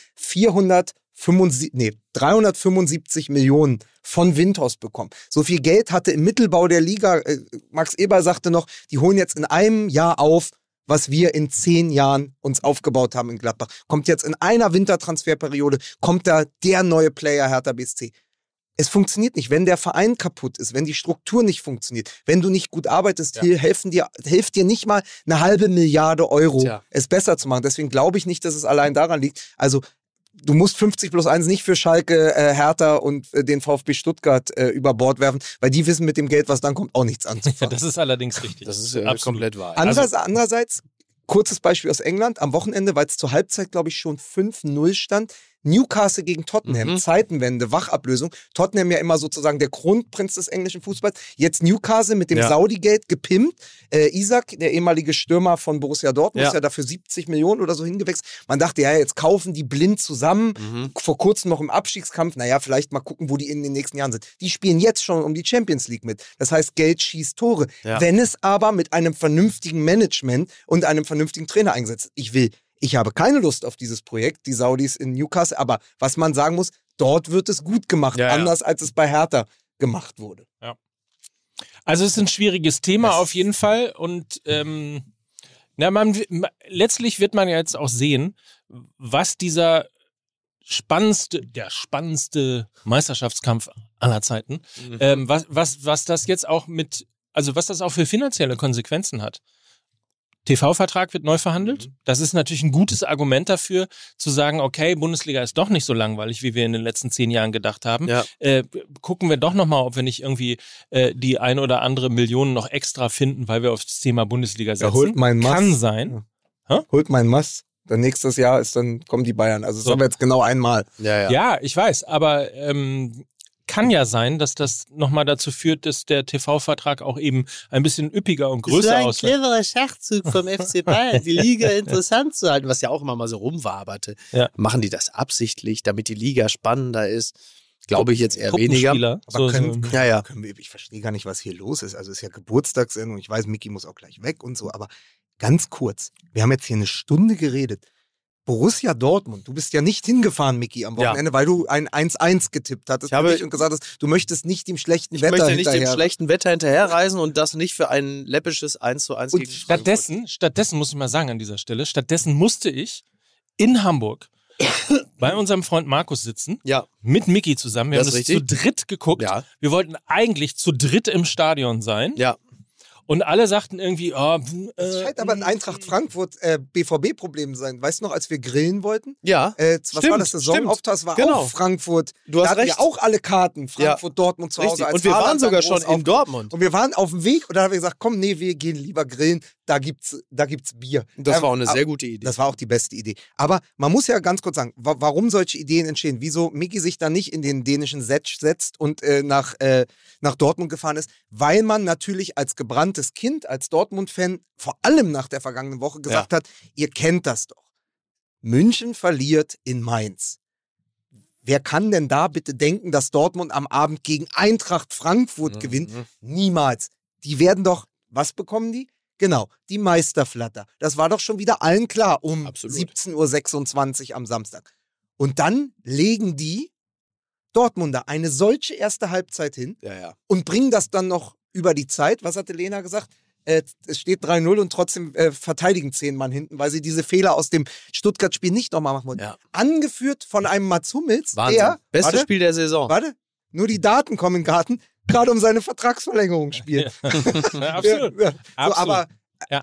75, nee, 375 Millionen von Windhorst bekommen. So viel Geld hatte im Mittelbau der Liga, äh, Max Eber sagte noch, die holen jetzt in einem Jahr auf, was wir in zehn Jahren uns aufgebaut haben in Gladbach. Kommt jetzt in einer Wintertransferperiode, kommt da der neue Player Hertha BSC. Es funktioniert nicht, wenn der Verein kaputt ist, wenn die Struktur nicht funktioniert, wenn du nicht gut arbeitest, Ja. hier helfen dir, hilft dir nicht mal eine halbe Milliarde Euro, Tja. es besser zu machen. Deswegen glaube ich nicht, dass es allein daran liegt. Also du musst 50 plus 1 nicht für Schalke, äh, Hertha und äh, den VfB Stuttgart äh, über Bord werfen, weil die wissen mit dem Geld, was dann kommt, auch nichts Ja, anzufangen. das ist allerdings richtig. Das ist äh, Absolut. komplett wahr. Andererseits, andererseits, kurzes Beispiel aus England, am Wochenende, weil es zur Halbzeit, glaube ich, schon 5-0 stand, Newcastle gegen Tottenham, Mhm. Zeitenwende, Wachablösung. Tottenham ja immer sozusagen der Kronprinz des englischen Fußballs. Jetzt Newcastle mit dem Ja. Saudi-Gate gepimpt. Äh, Isaac, der ehemalige Stürmer von Borussia Dortmund, Ja. ist ja dafür 70 Millionen oder so hingewechselt. Man dachte, ja, jetzt kaufen die blind zusammen. Mhm. Vor kurzem noch im Abstiegskampf. Naja, vielleicht mal gucken, wo die in den nächsten Jahren sind. Die spielen jetzt schon um die Champions League mit. Das heißt, Geld schießt Tore. Ja. Wenn es aber mit einem vernünftigen Management und einem vernünftigen Trainer eingesetzt ist. Ich will, ich habe keine Lust auf dieses Projekt, die Saudis in Newcastle, aber was man sagen muss, dort wird es gut gemacht, Ja, ja. anders als es bei Hertha gemacht wurde. Also es ist ein schwieriges Thema Es- auf jeden Fall und ähm, na, man, ma- letztlich wird man ja jetzt auch sehen, was dieser spannendste, der spannendste Meisterschaftskampf aller Zeiten, Mhm. ähm, was, was, was das jetzt auch mit, also was das auch für finanzielle Konsequenzen hat. TV-Vertrag wird neu verhandelt. Mhm. Das ist natürlich ein gutes Argument dafür, zu sagen, okay, Bundesliga ist doch nicht so langweilig, wie wir in den letzten zehn Jahren gedacht haben. Ja. Äh, gucken wir doch nochmal, ob wir nicht irgendwie äh, die ein oder andere Million noch extra finden, weil wir auf das Thema Bundesliga setzen. holt mein Mast. Kann sein. Holt mein Mast. Dann nächstes Jahr ist dann kommen die Bayern. Also das So. haben wir jetzt genau einmal. Ja, ja. Ja, ich weiß, aber ähm, kann ja sein, dass das nochmal dazu führt, dass der TV-Vertrag auch eben ein bisschen üppiger und größer aussieht. cleverer Schachzug vom FC Bayern, die Liga interessant zu halten, was ja auch immer mal so rumwaberte. Ja. Machen die das absichtlich, damit die Liga spannender ist? Glaube ich jetzt eher weniger. Aber So, können, so. können, Ja, ja. Können wir, ich verstehe gar nicht, was hier los ist. Also es ist ja Geburtstagssendung. Ich weiß, Micky muss auch gleich weg und so. Aber ganz kurz, wir haben jetzt hier eine Stunde geredet. Borussia Dortmund, du bist ja nicht hingefahren, Micky, am Ja. Wochenende, weil du ein 1-1 getippt hattest Ich habe- und gesagt hast, du möchtest nicht dem schlechten Ich Wetter möchte nicht dem hinterher. schlechten Wetter hinterherreisen und das nicht für ein läppisches 1 zu 1 Und gegen Frankfurt. Stattdessen, stattdessen muss ich mal sagen an dieser Stelle, stattdessen musste ich in Hamburg bei unserem Freund Markus sitzen, Ja, mit Mickey zusammen. Wir Das haben das richtig. zu dritt geguckt. ja, Wir wollten eigentlich zu dritt im Stadion sein. ja. Und alle sagten irgendwie, oh, hm, Es äh, scheint aber ein Eintracht Frankfurt äh, BVB-Problem sein. Weißt du noch, als wir grillen wollten? Ja, Äh, was Stimmt, war das? Saisonauftakt Das war Genau. auch Frankfurt. Du hast da hatten recht. wir auch alle Karten. Frankfurt, Dortmund zu Hause. richtig. als Und wir waren Haaland dann sogar schon in. Dortmund. Und wir waren auf dem Weg und dann haben wir gesagt, komm, nee, wir gehen lieber grillen. Da gibt's, da gibt's Bier. Das Ähm, war auch eine sehr gute Idee. Das war auch die beste Idee. Aber man muss ja ganz kurz sagen, wa warum solche Ideen entstehen, wieso Mickey sich da nicht in den dänischen Setsch setzt und äh, nach, äh, nach Dortmund gefahren ist, weil man natürlich als gebranntes Kind, als Dortmund-Fan, vor allem nach der vergangenen Woche gesagt hat, ihr kennt das doch. München verliert in Mainz. Wer kann denn da bitte denken, dass Dortmund am Abend gegen Eintracht Frankfurt gewinnt? Mhm. Niemals. Die werden doch, was bekommen die? Genau, die Meisterflatter. Das war doch schon wieder allen klar um Absolut. 17.26 Uhr am Samstag. Und dann legen die Dortmunder eine solche erste Halbzeit hin Ja, ja. und bringen das dann noch über die Zeit. Was hatte Lena gesagt? Äh, es steht 3-0 und trotzdem äh, verteidigen zehn Mann hinten, weil sie diese Fehler aus dem Stuttgart-Spiel nicht nochmal machen wollten. Ja. Angeführt von einem Mats Hummels, Wahnsinn. der, Bestes Spiel der Saison. warte, nur die Daten kommen in Garten, gerade um seine Vertragsverlängerung spielt. ja, absolut. Ja, ja. So, Absolut. aber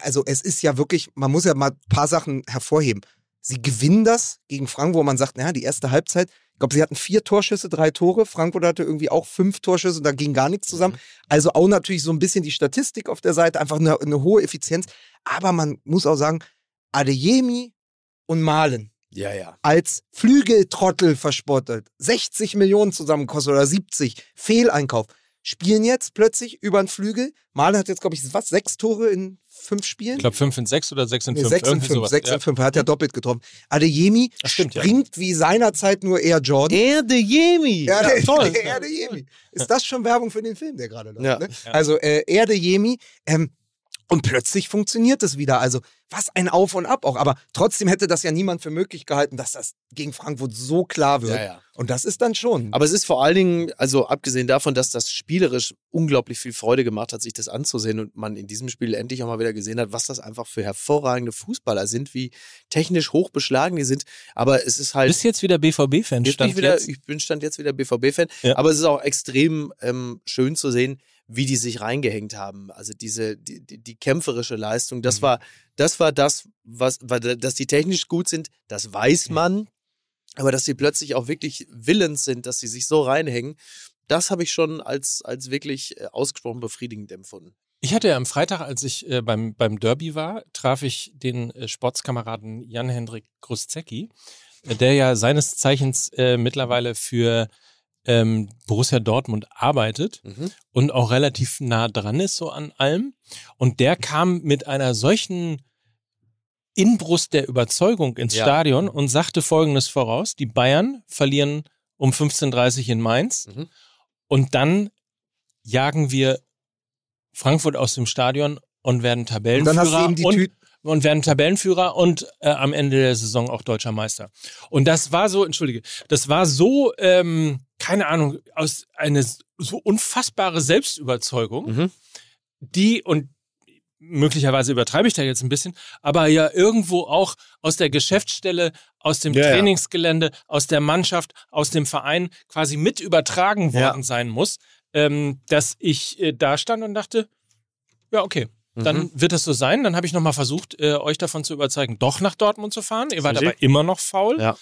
also es ist ja wirklich, man muss ja mal ein paar Sachen hervorheben. Sie gewinnen das gegen Frankfurt, wo man sagt, naja, die erste Halbzeit, ich glaube, sie hatten vier Torschüsse, drei Tore. Frankfurt hatte irgendwie auch fünf Torschüsse und da ging gar nichts zusammen. Also auch natürlich so ein bisschen die Statistik auf der Seite, einfach eine, eine hohe Effizienz. Aber man muss auch sagen, Adeyemi und Malen Ja, ja. als Flügeltrottel verspottet, 60 Millionen zusammenkostet oder 70, Fehleinkauf, spielen jetzt plötzlich über den Flügel. Malen hat jetzt, glaube ich, was, sechs Tore in fünf Spielen? Ich glaube 5 in 6 oder 6 in Nee, 5. 6 in irgendwie 5, sowas. 6 ja. in 5, er hat ja doppelt getroffen. Adeyemi stimmt, ja. springt wie seinerzeit nur eher Jordan. Erde Jemi. Ja, der, toll. der Erde Jemi. Ist das schon Werbung für den Film, der gerade läuft? Ja. Ne? Ja. Also äh, Erde Jemi. Ähm, Und plötzlich funktioniert es wieder. Also, was ein Auf und Ab auch. Aber trotzdem hätte das ja niemand für möglich gehalten, dass das gegen Frankfurt so klar wird. Ja, ja. Und das ist dann schon. Aber es ist vor allen Dingen, also abgesehen davon, dass das spielerisch unglaublich viel Freude gemacht hat, sich das anzusehen und man in diesem Spiel endlich auch mal wieder gesehen hat, was das einfach für hervorragende Fußballer sind, wie technisch hochbeschlagen die sind. Aber es ist halt. Bist jetzt wieder BVB-Fan? Bin Stand ich, wieder, jetzt? ich bin stand jetzt wieder BVB-Fan, Ja. aber es ist auch extrem ähm, schön zu sehen, wie die sich reingehängt haben. Also diese die, die, die kämpferische Leistung, das Mhm. war das war das, was, dass die technisch gut sind, das weiß man, aber dass sie plötzlich auch wirklich willens sind, dass sie sich so reinhängen, das habe ich schon als als wirklich äh, ausgesprochen befriedigend empfunden. Ich hatte ja am Freitag, als ich äh, beim, beim Derby war, traf ich den äh, Sportskameraden Jan-Hendrik Gruszecki, äh, der ja seines Zeichens äh, mittlerweile für ähm, Borussia Dortmund arbeitet Mhm. und auch relativ nah dran ist so an allem. Und der kam mit einer solchen Inbrust der Überzeugung ins Ja. Stadion und sagte Folgendes voraus, die Bayern verlieren um 15.30 Uhr in Mainz Mhm. und dann jagen wir Frankfurt aus dem Stadion und werden Und Tabellenführer und, Tüte. und werden Tabellenführer und äh, am Ende der Saison auch deutscher Meister. Und das war so, entschuldige, das war so, ähm, keine Ahnung, aus eine so unfassbare Selbstüberzeugung, Mhm. die und möglicherweise übertreibe ich da jetzt ein bisschen, aber ja irgendwo auch aus der Geschäftsstelle, aus dem Ja, ja. Trainingsgelände, aus der Mannschaft, aus dem Verein quasi mit übertragen Ja. worden sein muss, ähm, dass ich äh, da stand und dachte, ja, okay. Dann Mhm. wird es so sein. Dann habe ich nochmal versucht, äh, euch davon zu überzeugen, doch nach Dortmund zu fahren. Ihr wart aber immer noch faul. Ja.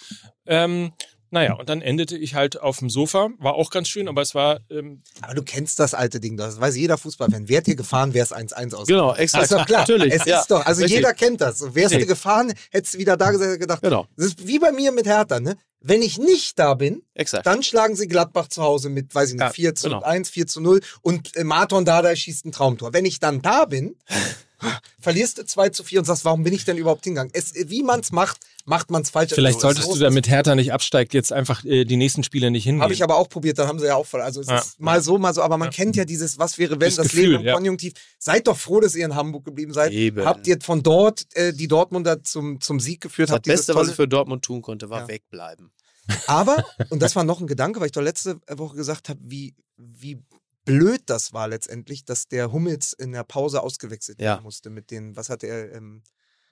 Ähm, naja, und dann endete ich halt auf dem Sofa. War auch ganz schön, aber es war ähm, Aber du kennst das alte Ding, das weiß jeder Fußballfan. Wärt ihr gefahren, wäre es 1-1 aus. Genau, exakt. ist doch klar. Natürlich. Es ja. ist doch, also Richtig. jeder kennt das. Wärst du gefahren, hättest du wieder da gedacht, Genau, das ist wie bei mir mit Hertha, ne? Wenn ich nicht da bin, exakt. dann schlagen sie Gladbach zu Hause mit, weiß ich nicht, Ja, 4 zu genau. 1, 4 zu 0 und äh, Marton Dada schießt ein Traumtor. Wenn ich dann da bin, verlierst du 2 zu 4 und sagst, warum bin ich denn überhaupt hingegangen? Es, wie man es macht, macht man es falsch. Vielleicht Also, solltest so du, damit Hertha nicht absteigt, jetzt einfach äh, die nächsten Spiele nicht hingehen. Habe ich aber auch probiert, dann haben sie ja auch voll. Also es Ja. ist mal so, mal so, aber man Ja. kennt ja dieses, was wäre, wenn, Das das, Gefühl, Leben im ja. Konjunktiv. Seid doch froh, dass ihr in Hamburg geblieben seid. Eben. Habt ihr von dort äh, die Dortmunder zum, zum Sieg geführt? das Beste, was tolle- ich für Dortmund tun konnte, war Ja. wegbleiben. Aber, und das war noch ein Gedanke, weil ich doch letzte Woche gesagt habe, wie, wie blöd das war letztendlich, dass der Hummels in der Pause ausgewechselt Ja. werden musste mit den, was hatte er? Ähm,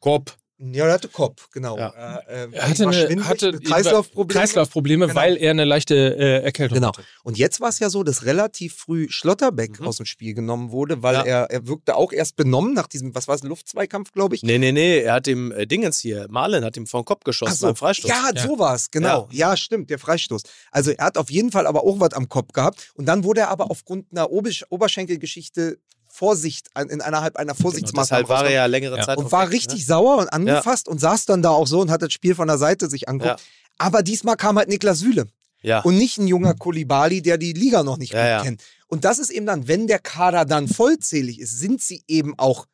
Kopf. Ja, er hatte Kopf, genau. Ja. Äh, äh, er hatte, eine, hatte mit Kreislaufprobleme. Kreislaufprobleme, Genau. weil er eine leichte äh, Erkältung Genau. hatte. Und jetzt war es ja so, dass relativ früh Schlotterbeck Mhm. aus dem Spiel genommen wurde, weil Ja. er, er wirkte auch erst benommen nach diesem, was war es, Luftzweikampf, glaube ich. Nee, nee, nee, er hat dem äh, Dingens hier, Marlen hat ihm vor den Kopf geschossen Ach so. beim Freistoß. Ja, Ja. so war es, genau. Ja. stimmt, der Freistoß. Also er hat auf jeden Fall aber auch was am Kopf gehabt. Und dann wurde er aber aufgrund einer Obersch Oberschenkelgeschichte Vorsicht, in innerhalb einer Genau, Vorsichtsmaßnahme deshalb war er ja längere. Zeit und war weg, richtig Ne? sauer und angefasst und saß dann da auch so und hat das Spiel von der Seite sich angeguckt. Aber diesmal kam halt Niklas Süle Ja. und nicht ein junger Kulibali, der die Liga noch nicht Ja, gut ja. kennt. Und das ist eben dann, wenn der Kader dann vollzählig ist, sind sie eben auch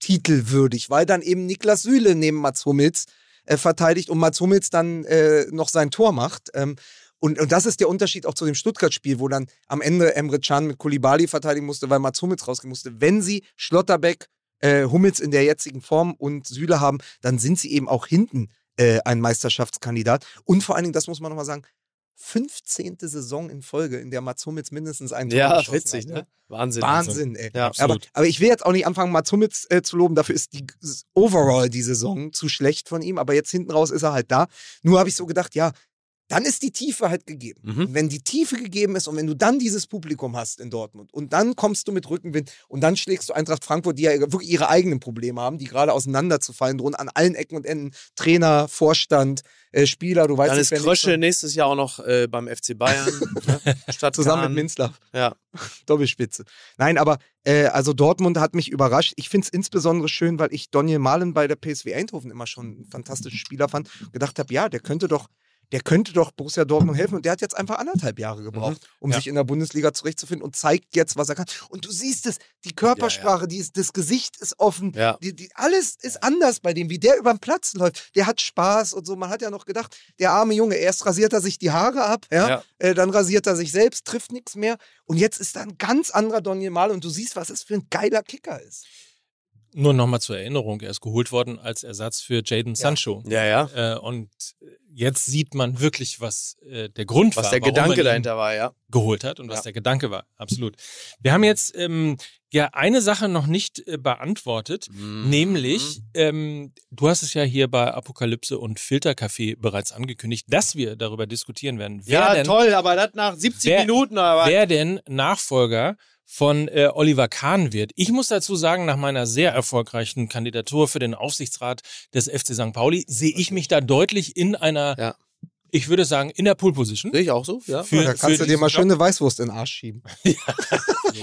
titelwürdig, weil dann eben Niklas Süle neben Mats Hummels äh, verteidigt und Mats Hummels dann äh, noch sein Tor macht. Ähm, und, und das ist der Unterschied auch zu dem Stuttgart-Spiel, wo dann am Ende Emre Can mit Kulibali verteidigen musste, weil Mats Hummels rausgehen musste. Wenn sie Schlotterbeck, äh, Hummels in der jetzigen Form und Süle haben, dann sind sie eben auch hinten äh, ein Meisterschaftskandidat. Und vor allen Dingen, das muss man nochmal sagen, 15. Saison in Folge, in der Mats Hummels mindestens einen Tor Ja, witzig, hat, ne? Wahnsinn. Wahnsinn, ey. Ja, aber, aber ich will jetzt auch nicht anfangen, Mats Hummels äh, zu loben. Dafür ist die overall die Saison zu schlecht von ihm. Aber jetzt hinten raus ist er halt da. Nur habe ich so gedacht, ja, dann ist die Tiefe halt gegeben. Mhm. Wenn die Tiefe gegeben ist und wenn du dann dieses Publikum hast in Dortmund und dann kommst du mit Rückenwind und dann schlägst du Eintracht Frankfurt, die ja wirklich ihre eigenen Probleme haben, die gerade auseinanderzufallen drohen, an allen Ecken und Enden. Trainer, Vorstand, äh, Spieler, du weißt Dann nicht, ist Krösche nächstes- Jahr auch noch äh, beim FC Bayern. ne? Statt zusammen Kahn. mit Minzlaff. Ja. Doppelspitze. Nein, aber äh, also Dortmund hat mich überrascht. Ich finde es insbesondere schön, weil ich Daniel Mahlen bei der PSW Eindhoven immer schon einen fantastischen Spieler fand und gedacht habe, ja, der könnte doch, der könnte doch Borussia Dortmund helfen und der hat jetzt einfach anderthalb Jahre gebraucht, um Ja. sich in der Bundesliga zurechtzufinden und zeigt jetzt, was er kann. Und du siehst es, die Körpersprache, Die ist, das Gesicht ist offen, Ja. die, die, alles ist anders bei dem, wie der über den Platz läuft. Der hat Spaß und so. Man hat ja noch gedacht, der arme Junge, erst rasiert er sich die Haare ab, ja, Ja. Äh, dann rasiert er sich selbst, trifft nichts mehr. Und jetzt ist da ein ganz anderer Daniel Mal und du siehst, was es für ein geiler Kicker ist. Nur nochmal zur Erinnerung, er ist geholt worden als Ersatz für Jaden Sancho. Ja, ja. Äh, und jetzt sieht man wirklich, was äh, der Grund Was war, der warum Gedanke dahinter war, ja. geholt hat und was Ja. der Gedanke war. Absolut. Wir haben jetzt ähm, ja eine Sache noch nicht äh, beantwortet, Mhm. nämlich ähm, du hast es ja hier bei Apokalypse und Filtercafé bereits angekündigt, dass wir darüber diskutieren werden. Wer Ja, denn, toll, aber das nach 70 Wer- Minuten, aber. wer denn Nachfolger von äh, Oliver Kahn wird. Ich muss dazu sagen, nach meiner sehr erfolgreichen Kandidatur für den Aufsichtsrat des FC St. Pauli sehe ich mich da deutlich in einer, Ja. ich würde sagen, in der Pole Position. Sehe ich auch so, ja. Für- da kannst du dir mal Job. schöne Weißwurst in den Arsch schieben.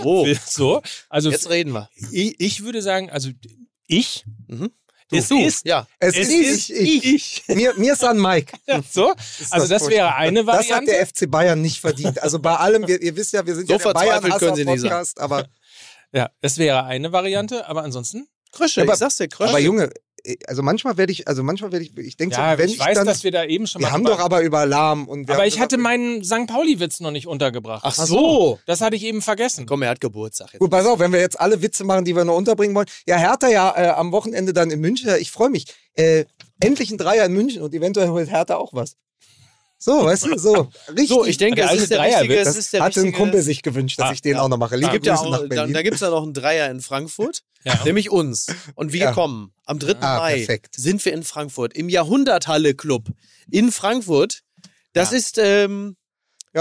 So, So, also jetzt reden wir. ich, ich würde sagen, also ich, Mhm. Es Du, ist, Ja. Es, es ist, ist ich. ich. Mir, mir ist an Mike. Ja, so, also das wäre eine Das hat Variante. der FC Bayern nicht verdient. Also bei allem, wir, ihr wisst ja, wir sind So ja der verzweifelt können Sie nicht Bayern-Podcast, aber, Ja, das wäre eine Variante, aber ansonsten. Krösche, Aber- ich sag's dir, Krösche. aber Junge, also manchmal werde ich, also manchmal werde ich, ich denke Ja, so, wenn ich ich, weiß, dann, dass wir da eben schon wir mal. haben doch aber über Alarm und wir aber haben ich hatte meinen St. Pauli-Witz noch nicht untergebracht. Ach so. Das hatte ich eben vergessen. Komm, er hat Geburtstag jetzt. Gut, pass auf, wenn wir jetzt alle Witze machen, die wir noch unterbringen wollen. Ja, Hertha ja äh, am Wochenende dann in München. Ich freue mich. Äh, endlich ein Dreier in München und eventuell holt Hertha auch was. So, weißt du, so. Richtig. So, ich denke, es alte ist der Dreier richtige, wird- es das ist der hatte ein Kumpel sich gewünscht, dass Ah, ich den ja. auch noch mache. Es Liebe gibt ja auch, nach dann, Berlin. da gibt's ja noch einen Dreier in Frankfurt, Ja. nämlich uns. Und wir Ja. kommen am 3. Ah, Mai perfekt. sind wir in Frankfurt im Jahrhunderthalle Club in Frankfurt. Das ist ähm,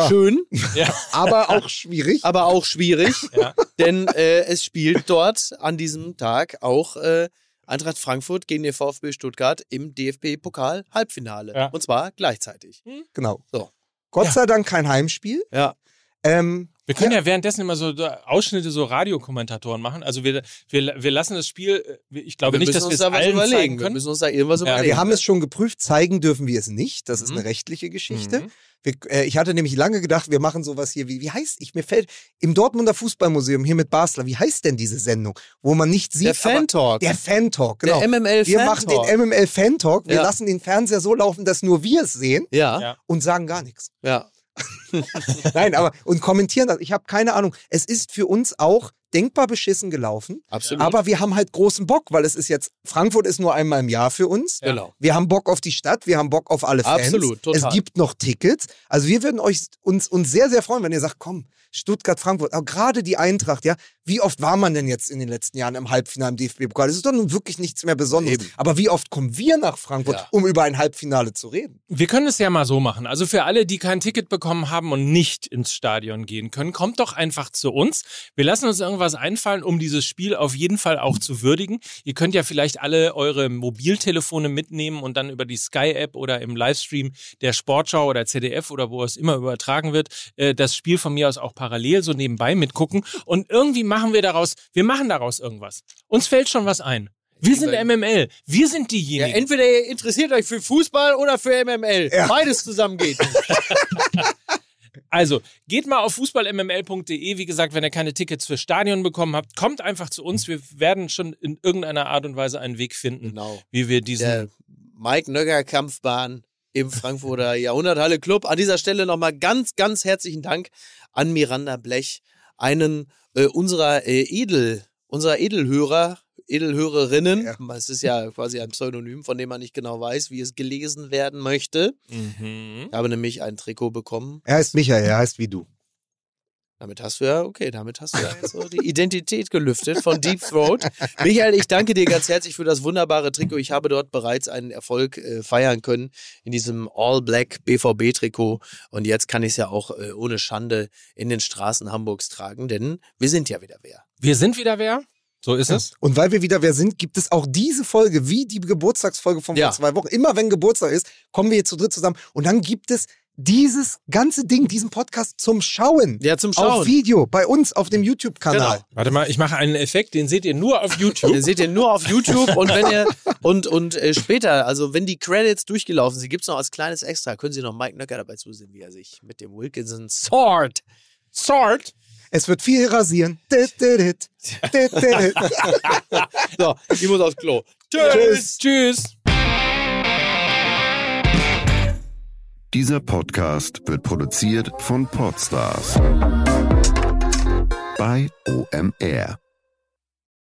schön, Ja. aber auch schwierig. aber auch schwierig, Ja. denn äh, es spielt dort an diesem Tag auch äh, Eintracht Frankfurt gegen den VfB Stuttgart im DFB-Pokal Halbfinale. Ja. Und zwar gleichzeitig. Genau. So. Gott Ja. sei Dank kein Heimspiel. Ja. Ähm, Wir können ja, währenddessen immer so Ausschnitte, so Radiokommentatoren machen. Also wir, wir, wir lassen das Spiel, äh, ich glaube nicht, müssen dass wir uns es da was allen zeigen überlegen. Wir können. müssen uns da irgendwas Ja, überlegen. wir haben es schon geprüft, zeigen dürfen wir es nicht. Das ist Mhm. eine rechtliche Geschichte. Mhm. Wir, äh, ich hatte nämlich lange gedacht, wir machen sowas hier wie, wie heißt, ich mir fällt, im Dortmunder Fußballmuseum hier mit Basler, wie heißt denn diese Sendung, wo man nicht sieht, der Fan-Talk. aber, der Fan-Talk, genau. Der MML wir machen den. MML Fan-Talk, wir Ja. lassen den Fernseher so laufen, dass nur wir es sehen Ja, Ja. und sagen gar nichts. ja. Nein, aber und kommentieren das. Ich habe keine Ahnung. Es ist für uns auch denkbar beschissen gelaufen. Absolut. Aber wir haben halt großen Bock, weil es ist jetzt, Frankfurt ist nur einmal im Jahr für uns. Genau. Wir haben Bock auf die Stadt, wir haben Bock auf alle Fans. Absolut, total. Es gibt noch Tickets. Also wir würden euch uns, uns sehr, sehr freuen, wenn ihr sagt, komm, Stuttgart, Frankfurt, aber gerade die Eintracht, ja. Wie oft war man denn jetzt in den letzten Jahren im Halbfinale im DFB-Pokal? Das ist doch nun wirklich nichts mehr Besonderes. Eben. Aber wie oft kommen wir nach Frankfurt, Ja. um über ein Halbfinale zu reden? Wir können es ja mal so machen. Also für alle, die kein Ticket bekommen haben und nicht ins Stadion gehen können, kommt doch einfach zu uns. Wir lassen uns irgendwas einfallen, um dieses Spiel auf jeden Fall auch zu würdigen. Ihr könnt ja vielleicht alle eure Mobiltelefone mitnehmen und dann über die Sky-App oder im Livestream der Sportschau oder ZDF oder wo es immer übertragen wird, äh, das Spiel von mir aus auch parallel so nebenbei mitgucken. Und irgendwie machen wir daraus, wir machen daraus irgendwas. Uns fällt schon was ein. Wir sind MML. Wir sind Ja, diejenigen. entweder ihr interessiert euch für Fußball oder für MML. Ja. Beides zusammen geht. Also, geht mal auf fußballmml.de. Wie gesagt, wenn ihr keine Tickets für Stadion bekommen habt, kommt einfach zu uns. Wir werden schon in irgendeiner Art und Weise einen Weg finden, genau. wie wir diesen. Der Mike Nöcker Kampfbahn im Frankfurter Jahrhunderthalle Club. An dieser Stelle nochmal ganz, ganz herzlichen Dank an Miranda Blech, einen äh, unserer äh, Edel, unserer Edelhörer, Edelhörerinnen. Ja. Es ist ja quasi ein Pseudonym, von dem man nicht genau weiß, wie es gelesen werden möchte. Mhm. Ich habe nämlich ein Trikot bekommen. Er heißt Michael, er heißt wie du. Damit hast du ja, okay, damit hast du ja so die Identität gelüftet von Deep Throat. Michael, ich danke dir ganz herzlich für das wunderbare Trikot. Ich habe dort bereits einen Erfolg äh, feiern können in diesem All-Black BVB-Trikot. Und jetzt kann ich es ja auch äh, ohne Schande in den Straßen Hamburgs tragen, denn wir sind ja wieder wer. Wir sind wieder wer? So ist es. Und weil wir wieder wer sind, gibt es auch diese Folge, wie die Geburtstagsfolge von Ja. vor zwei Wochen. Immer wenn Geburtstag ist, kommen wir hier zu dritt zusammen. Und dann gibt es dieses ganze Ding, diesen Podcast zum Schauen. Ja, zum Auf Schauen. Video, bei uns auf dem YouTube-Kanal. Genau. Warte mal, ich mache einen Effekt, den seht ihr nur auf YouTube. Den seht ihr nur auf YouTube und wenn ihr und, und äh, später, also wenn die Credits durchgelaufen sind, gibt es noch als kleines Extra, können Sie noch Mike Nöcker dabei zusehen, wie er sich mit dem Wilkinson Sword Sword. Es wird viel rasieren. So, ich muss aufs Klo. Tschüss. Tschüss. Dieser Podcast wird produziert von Podstars bei OMR.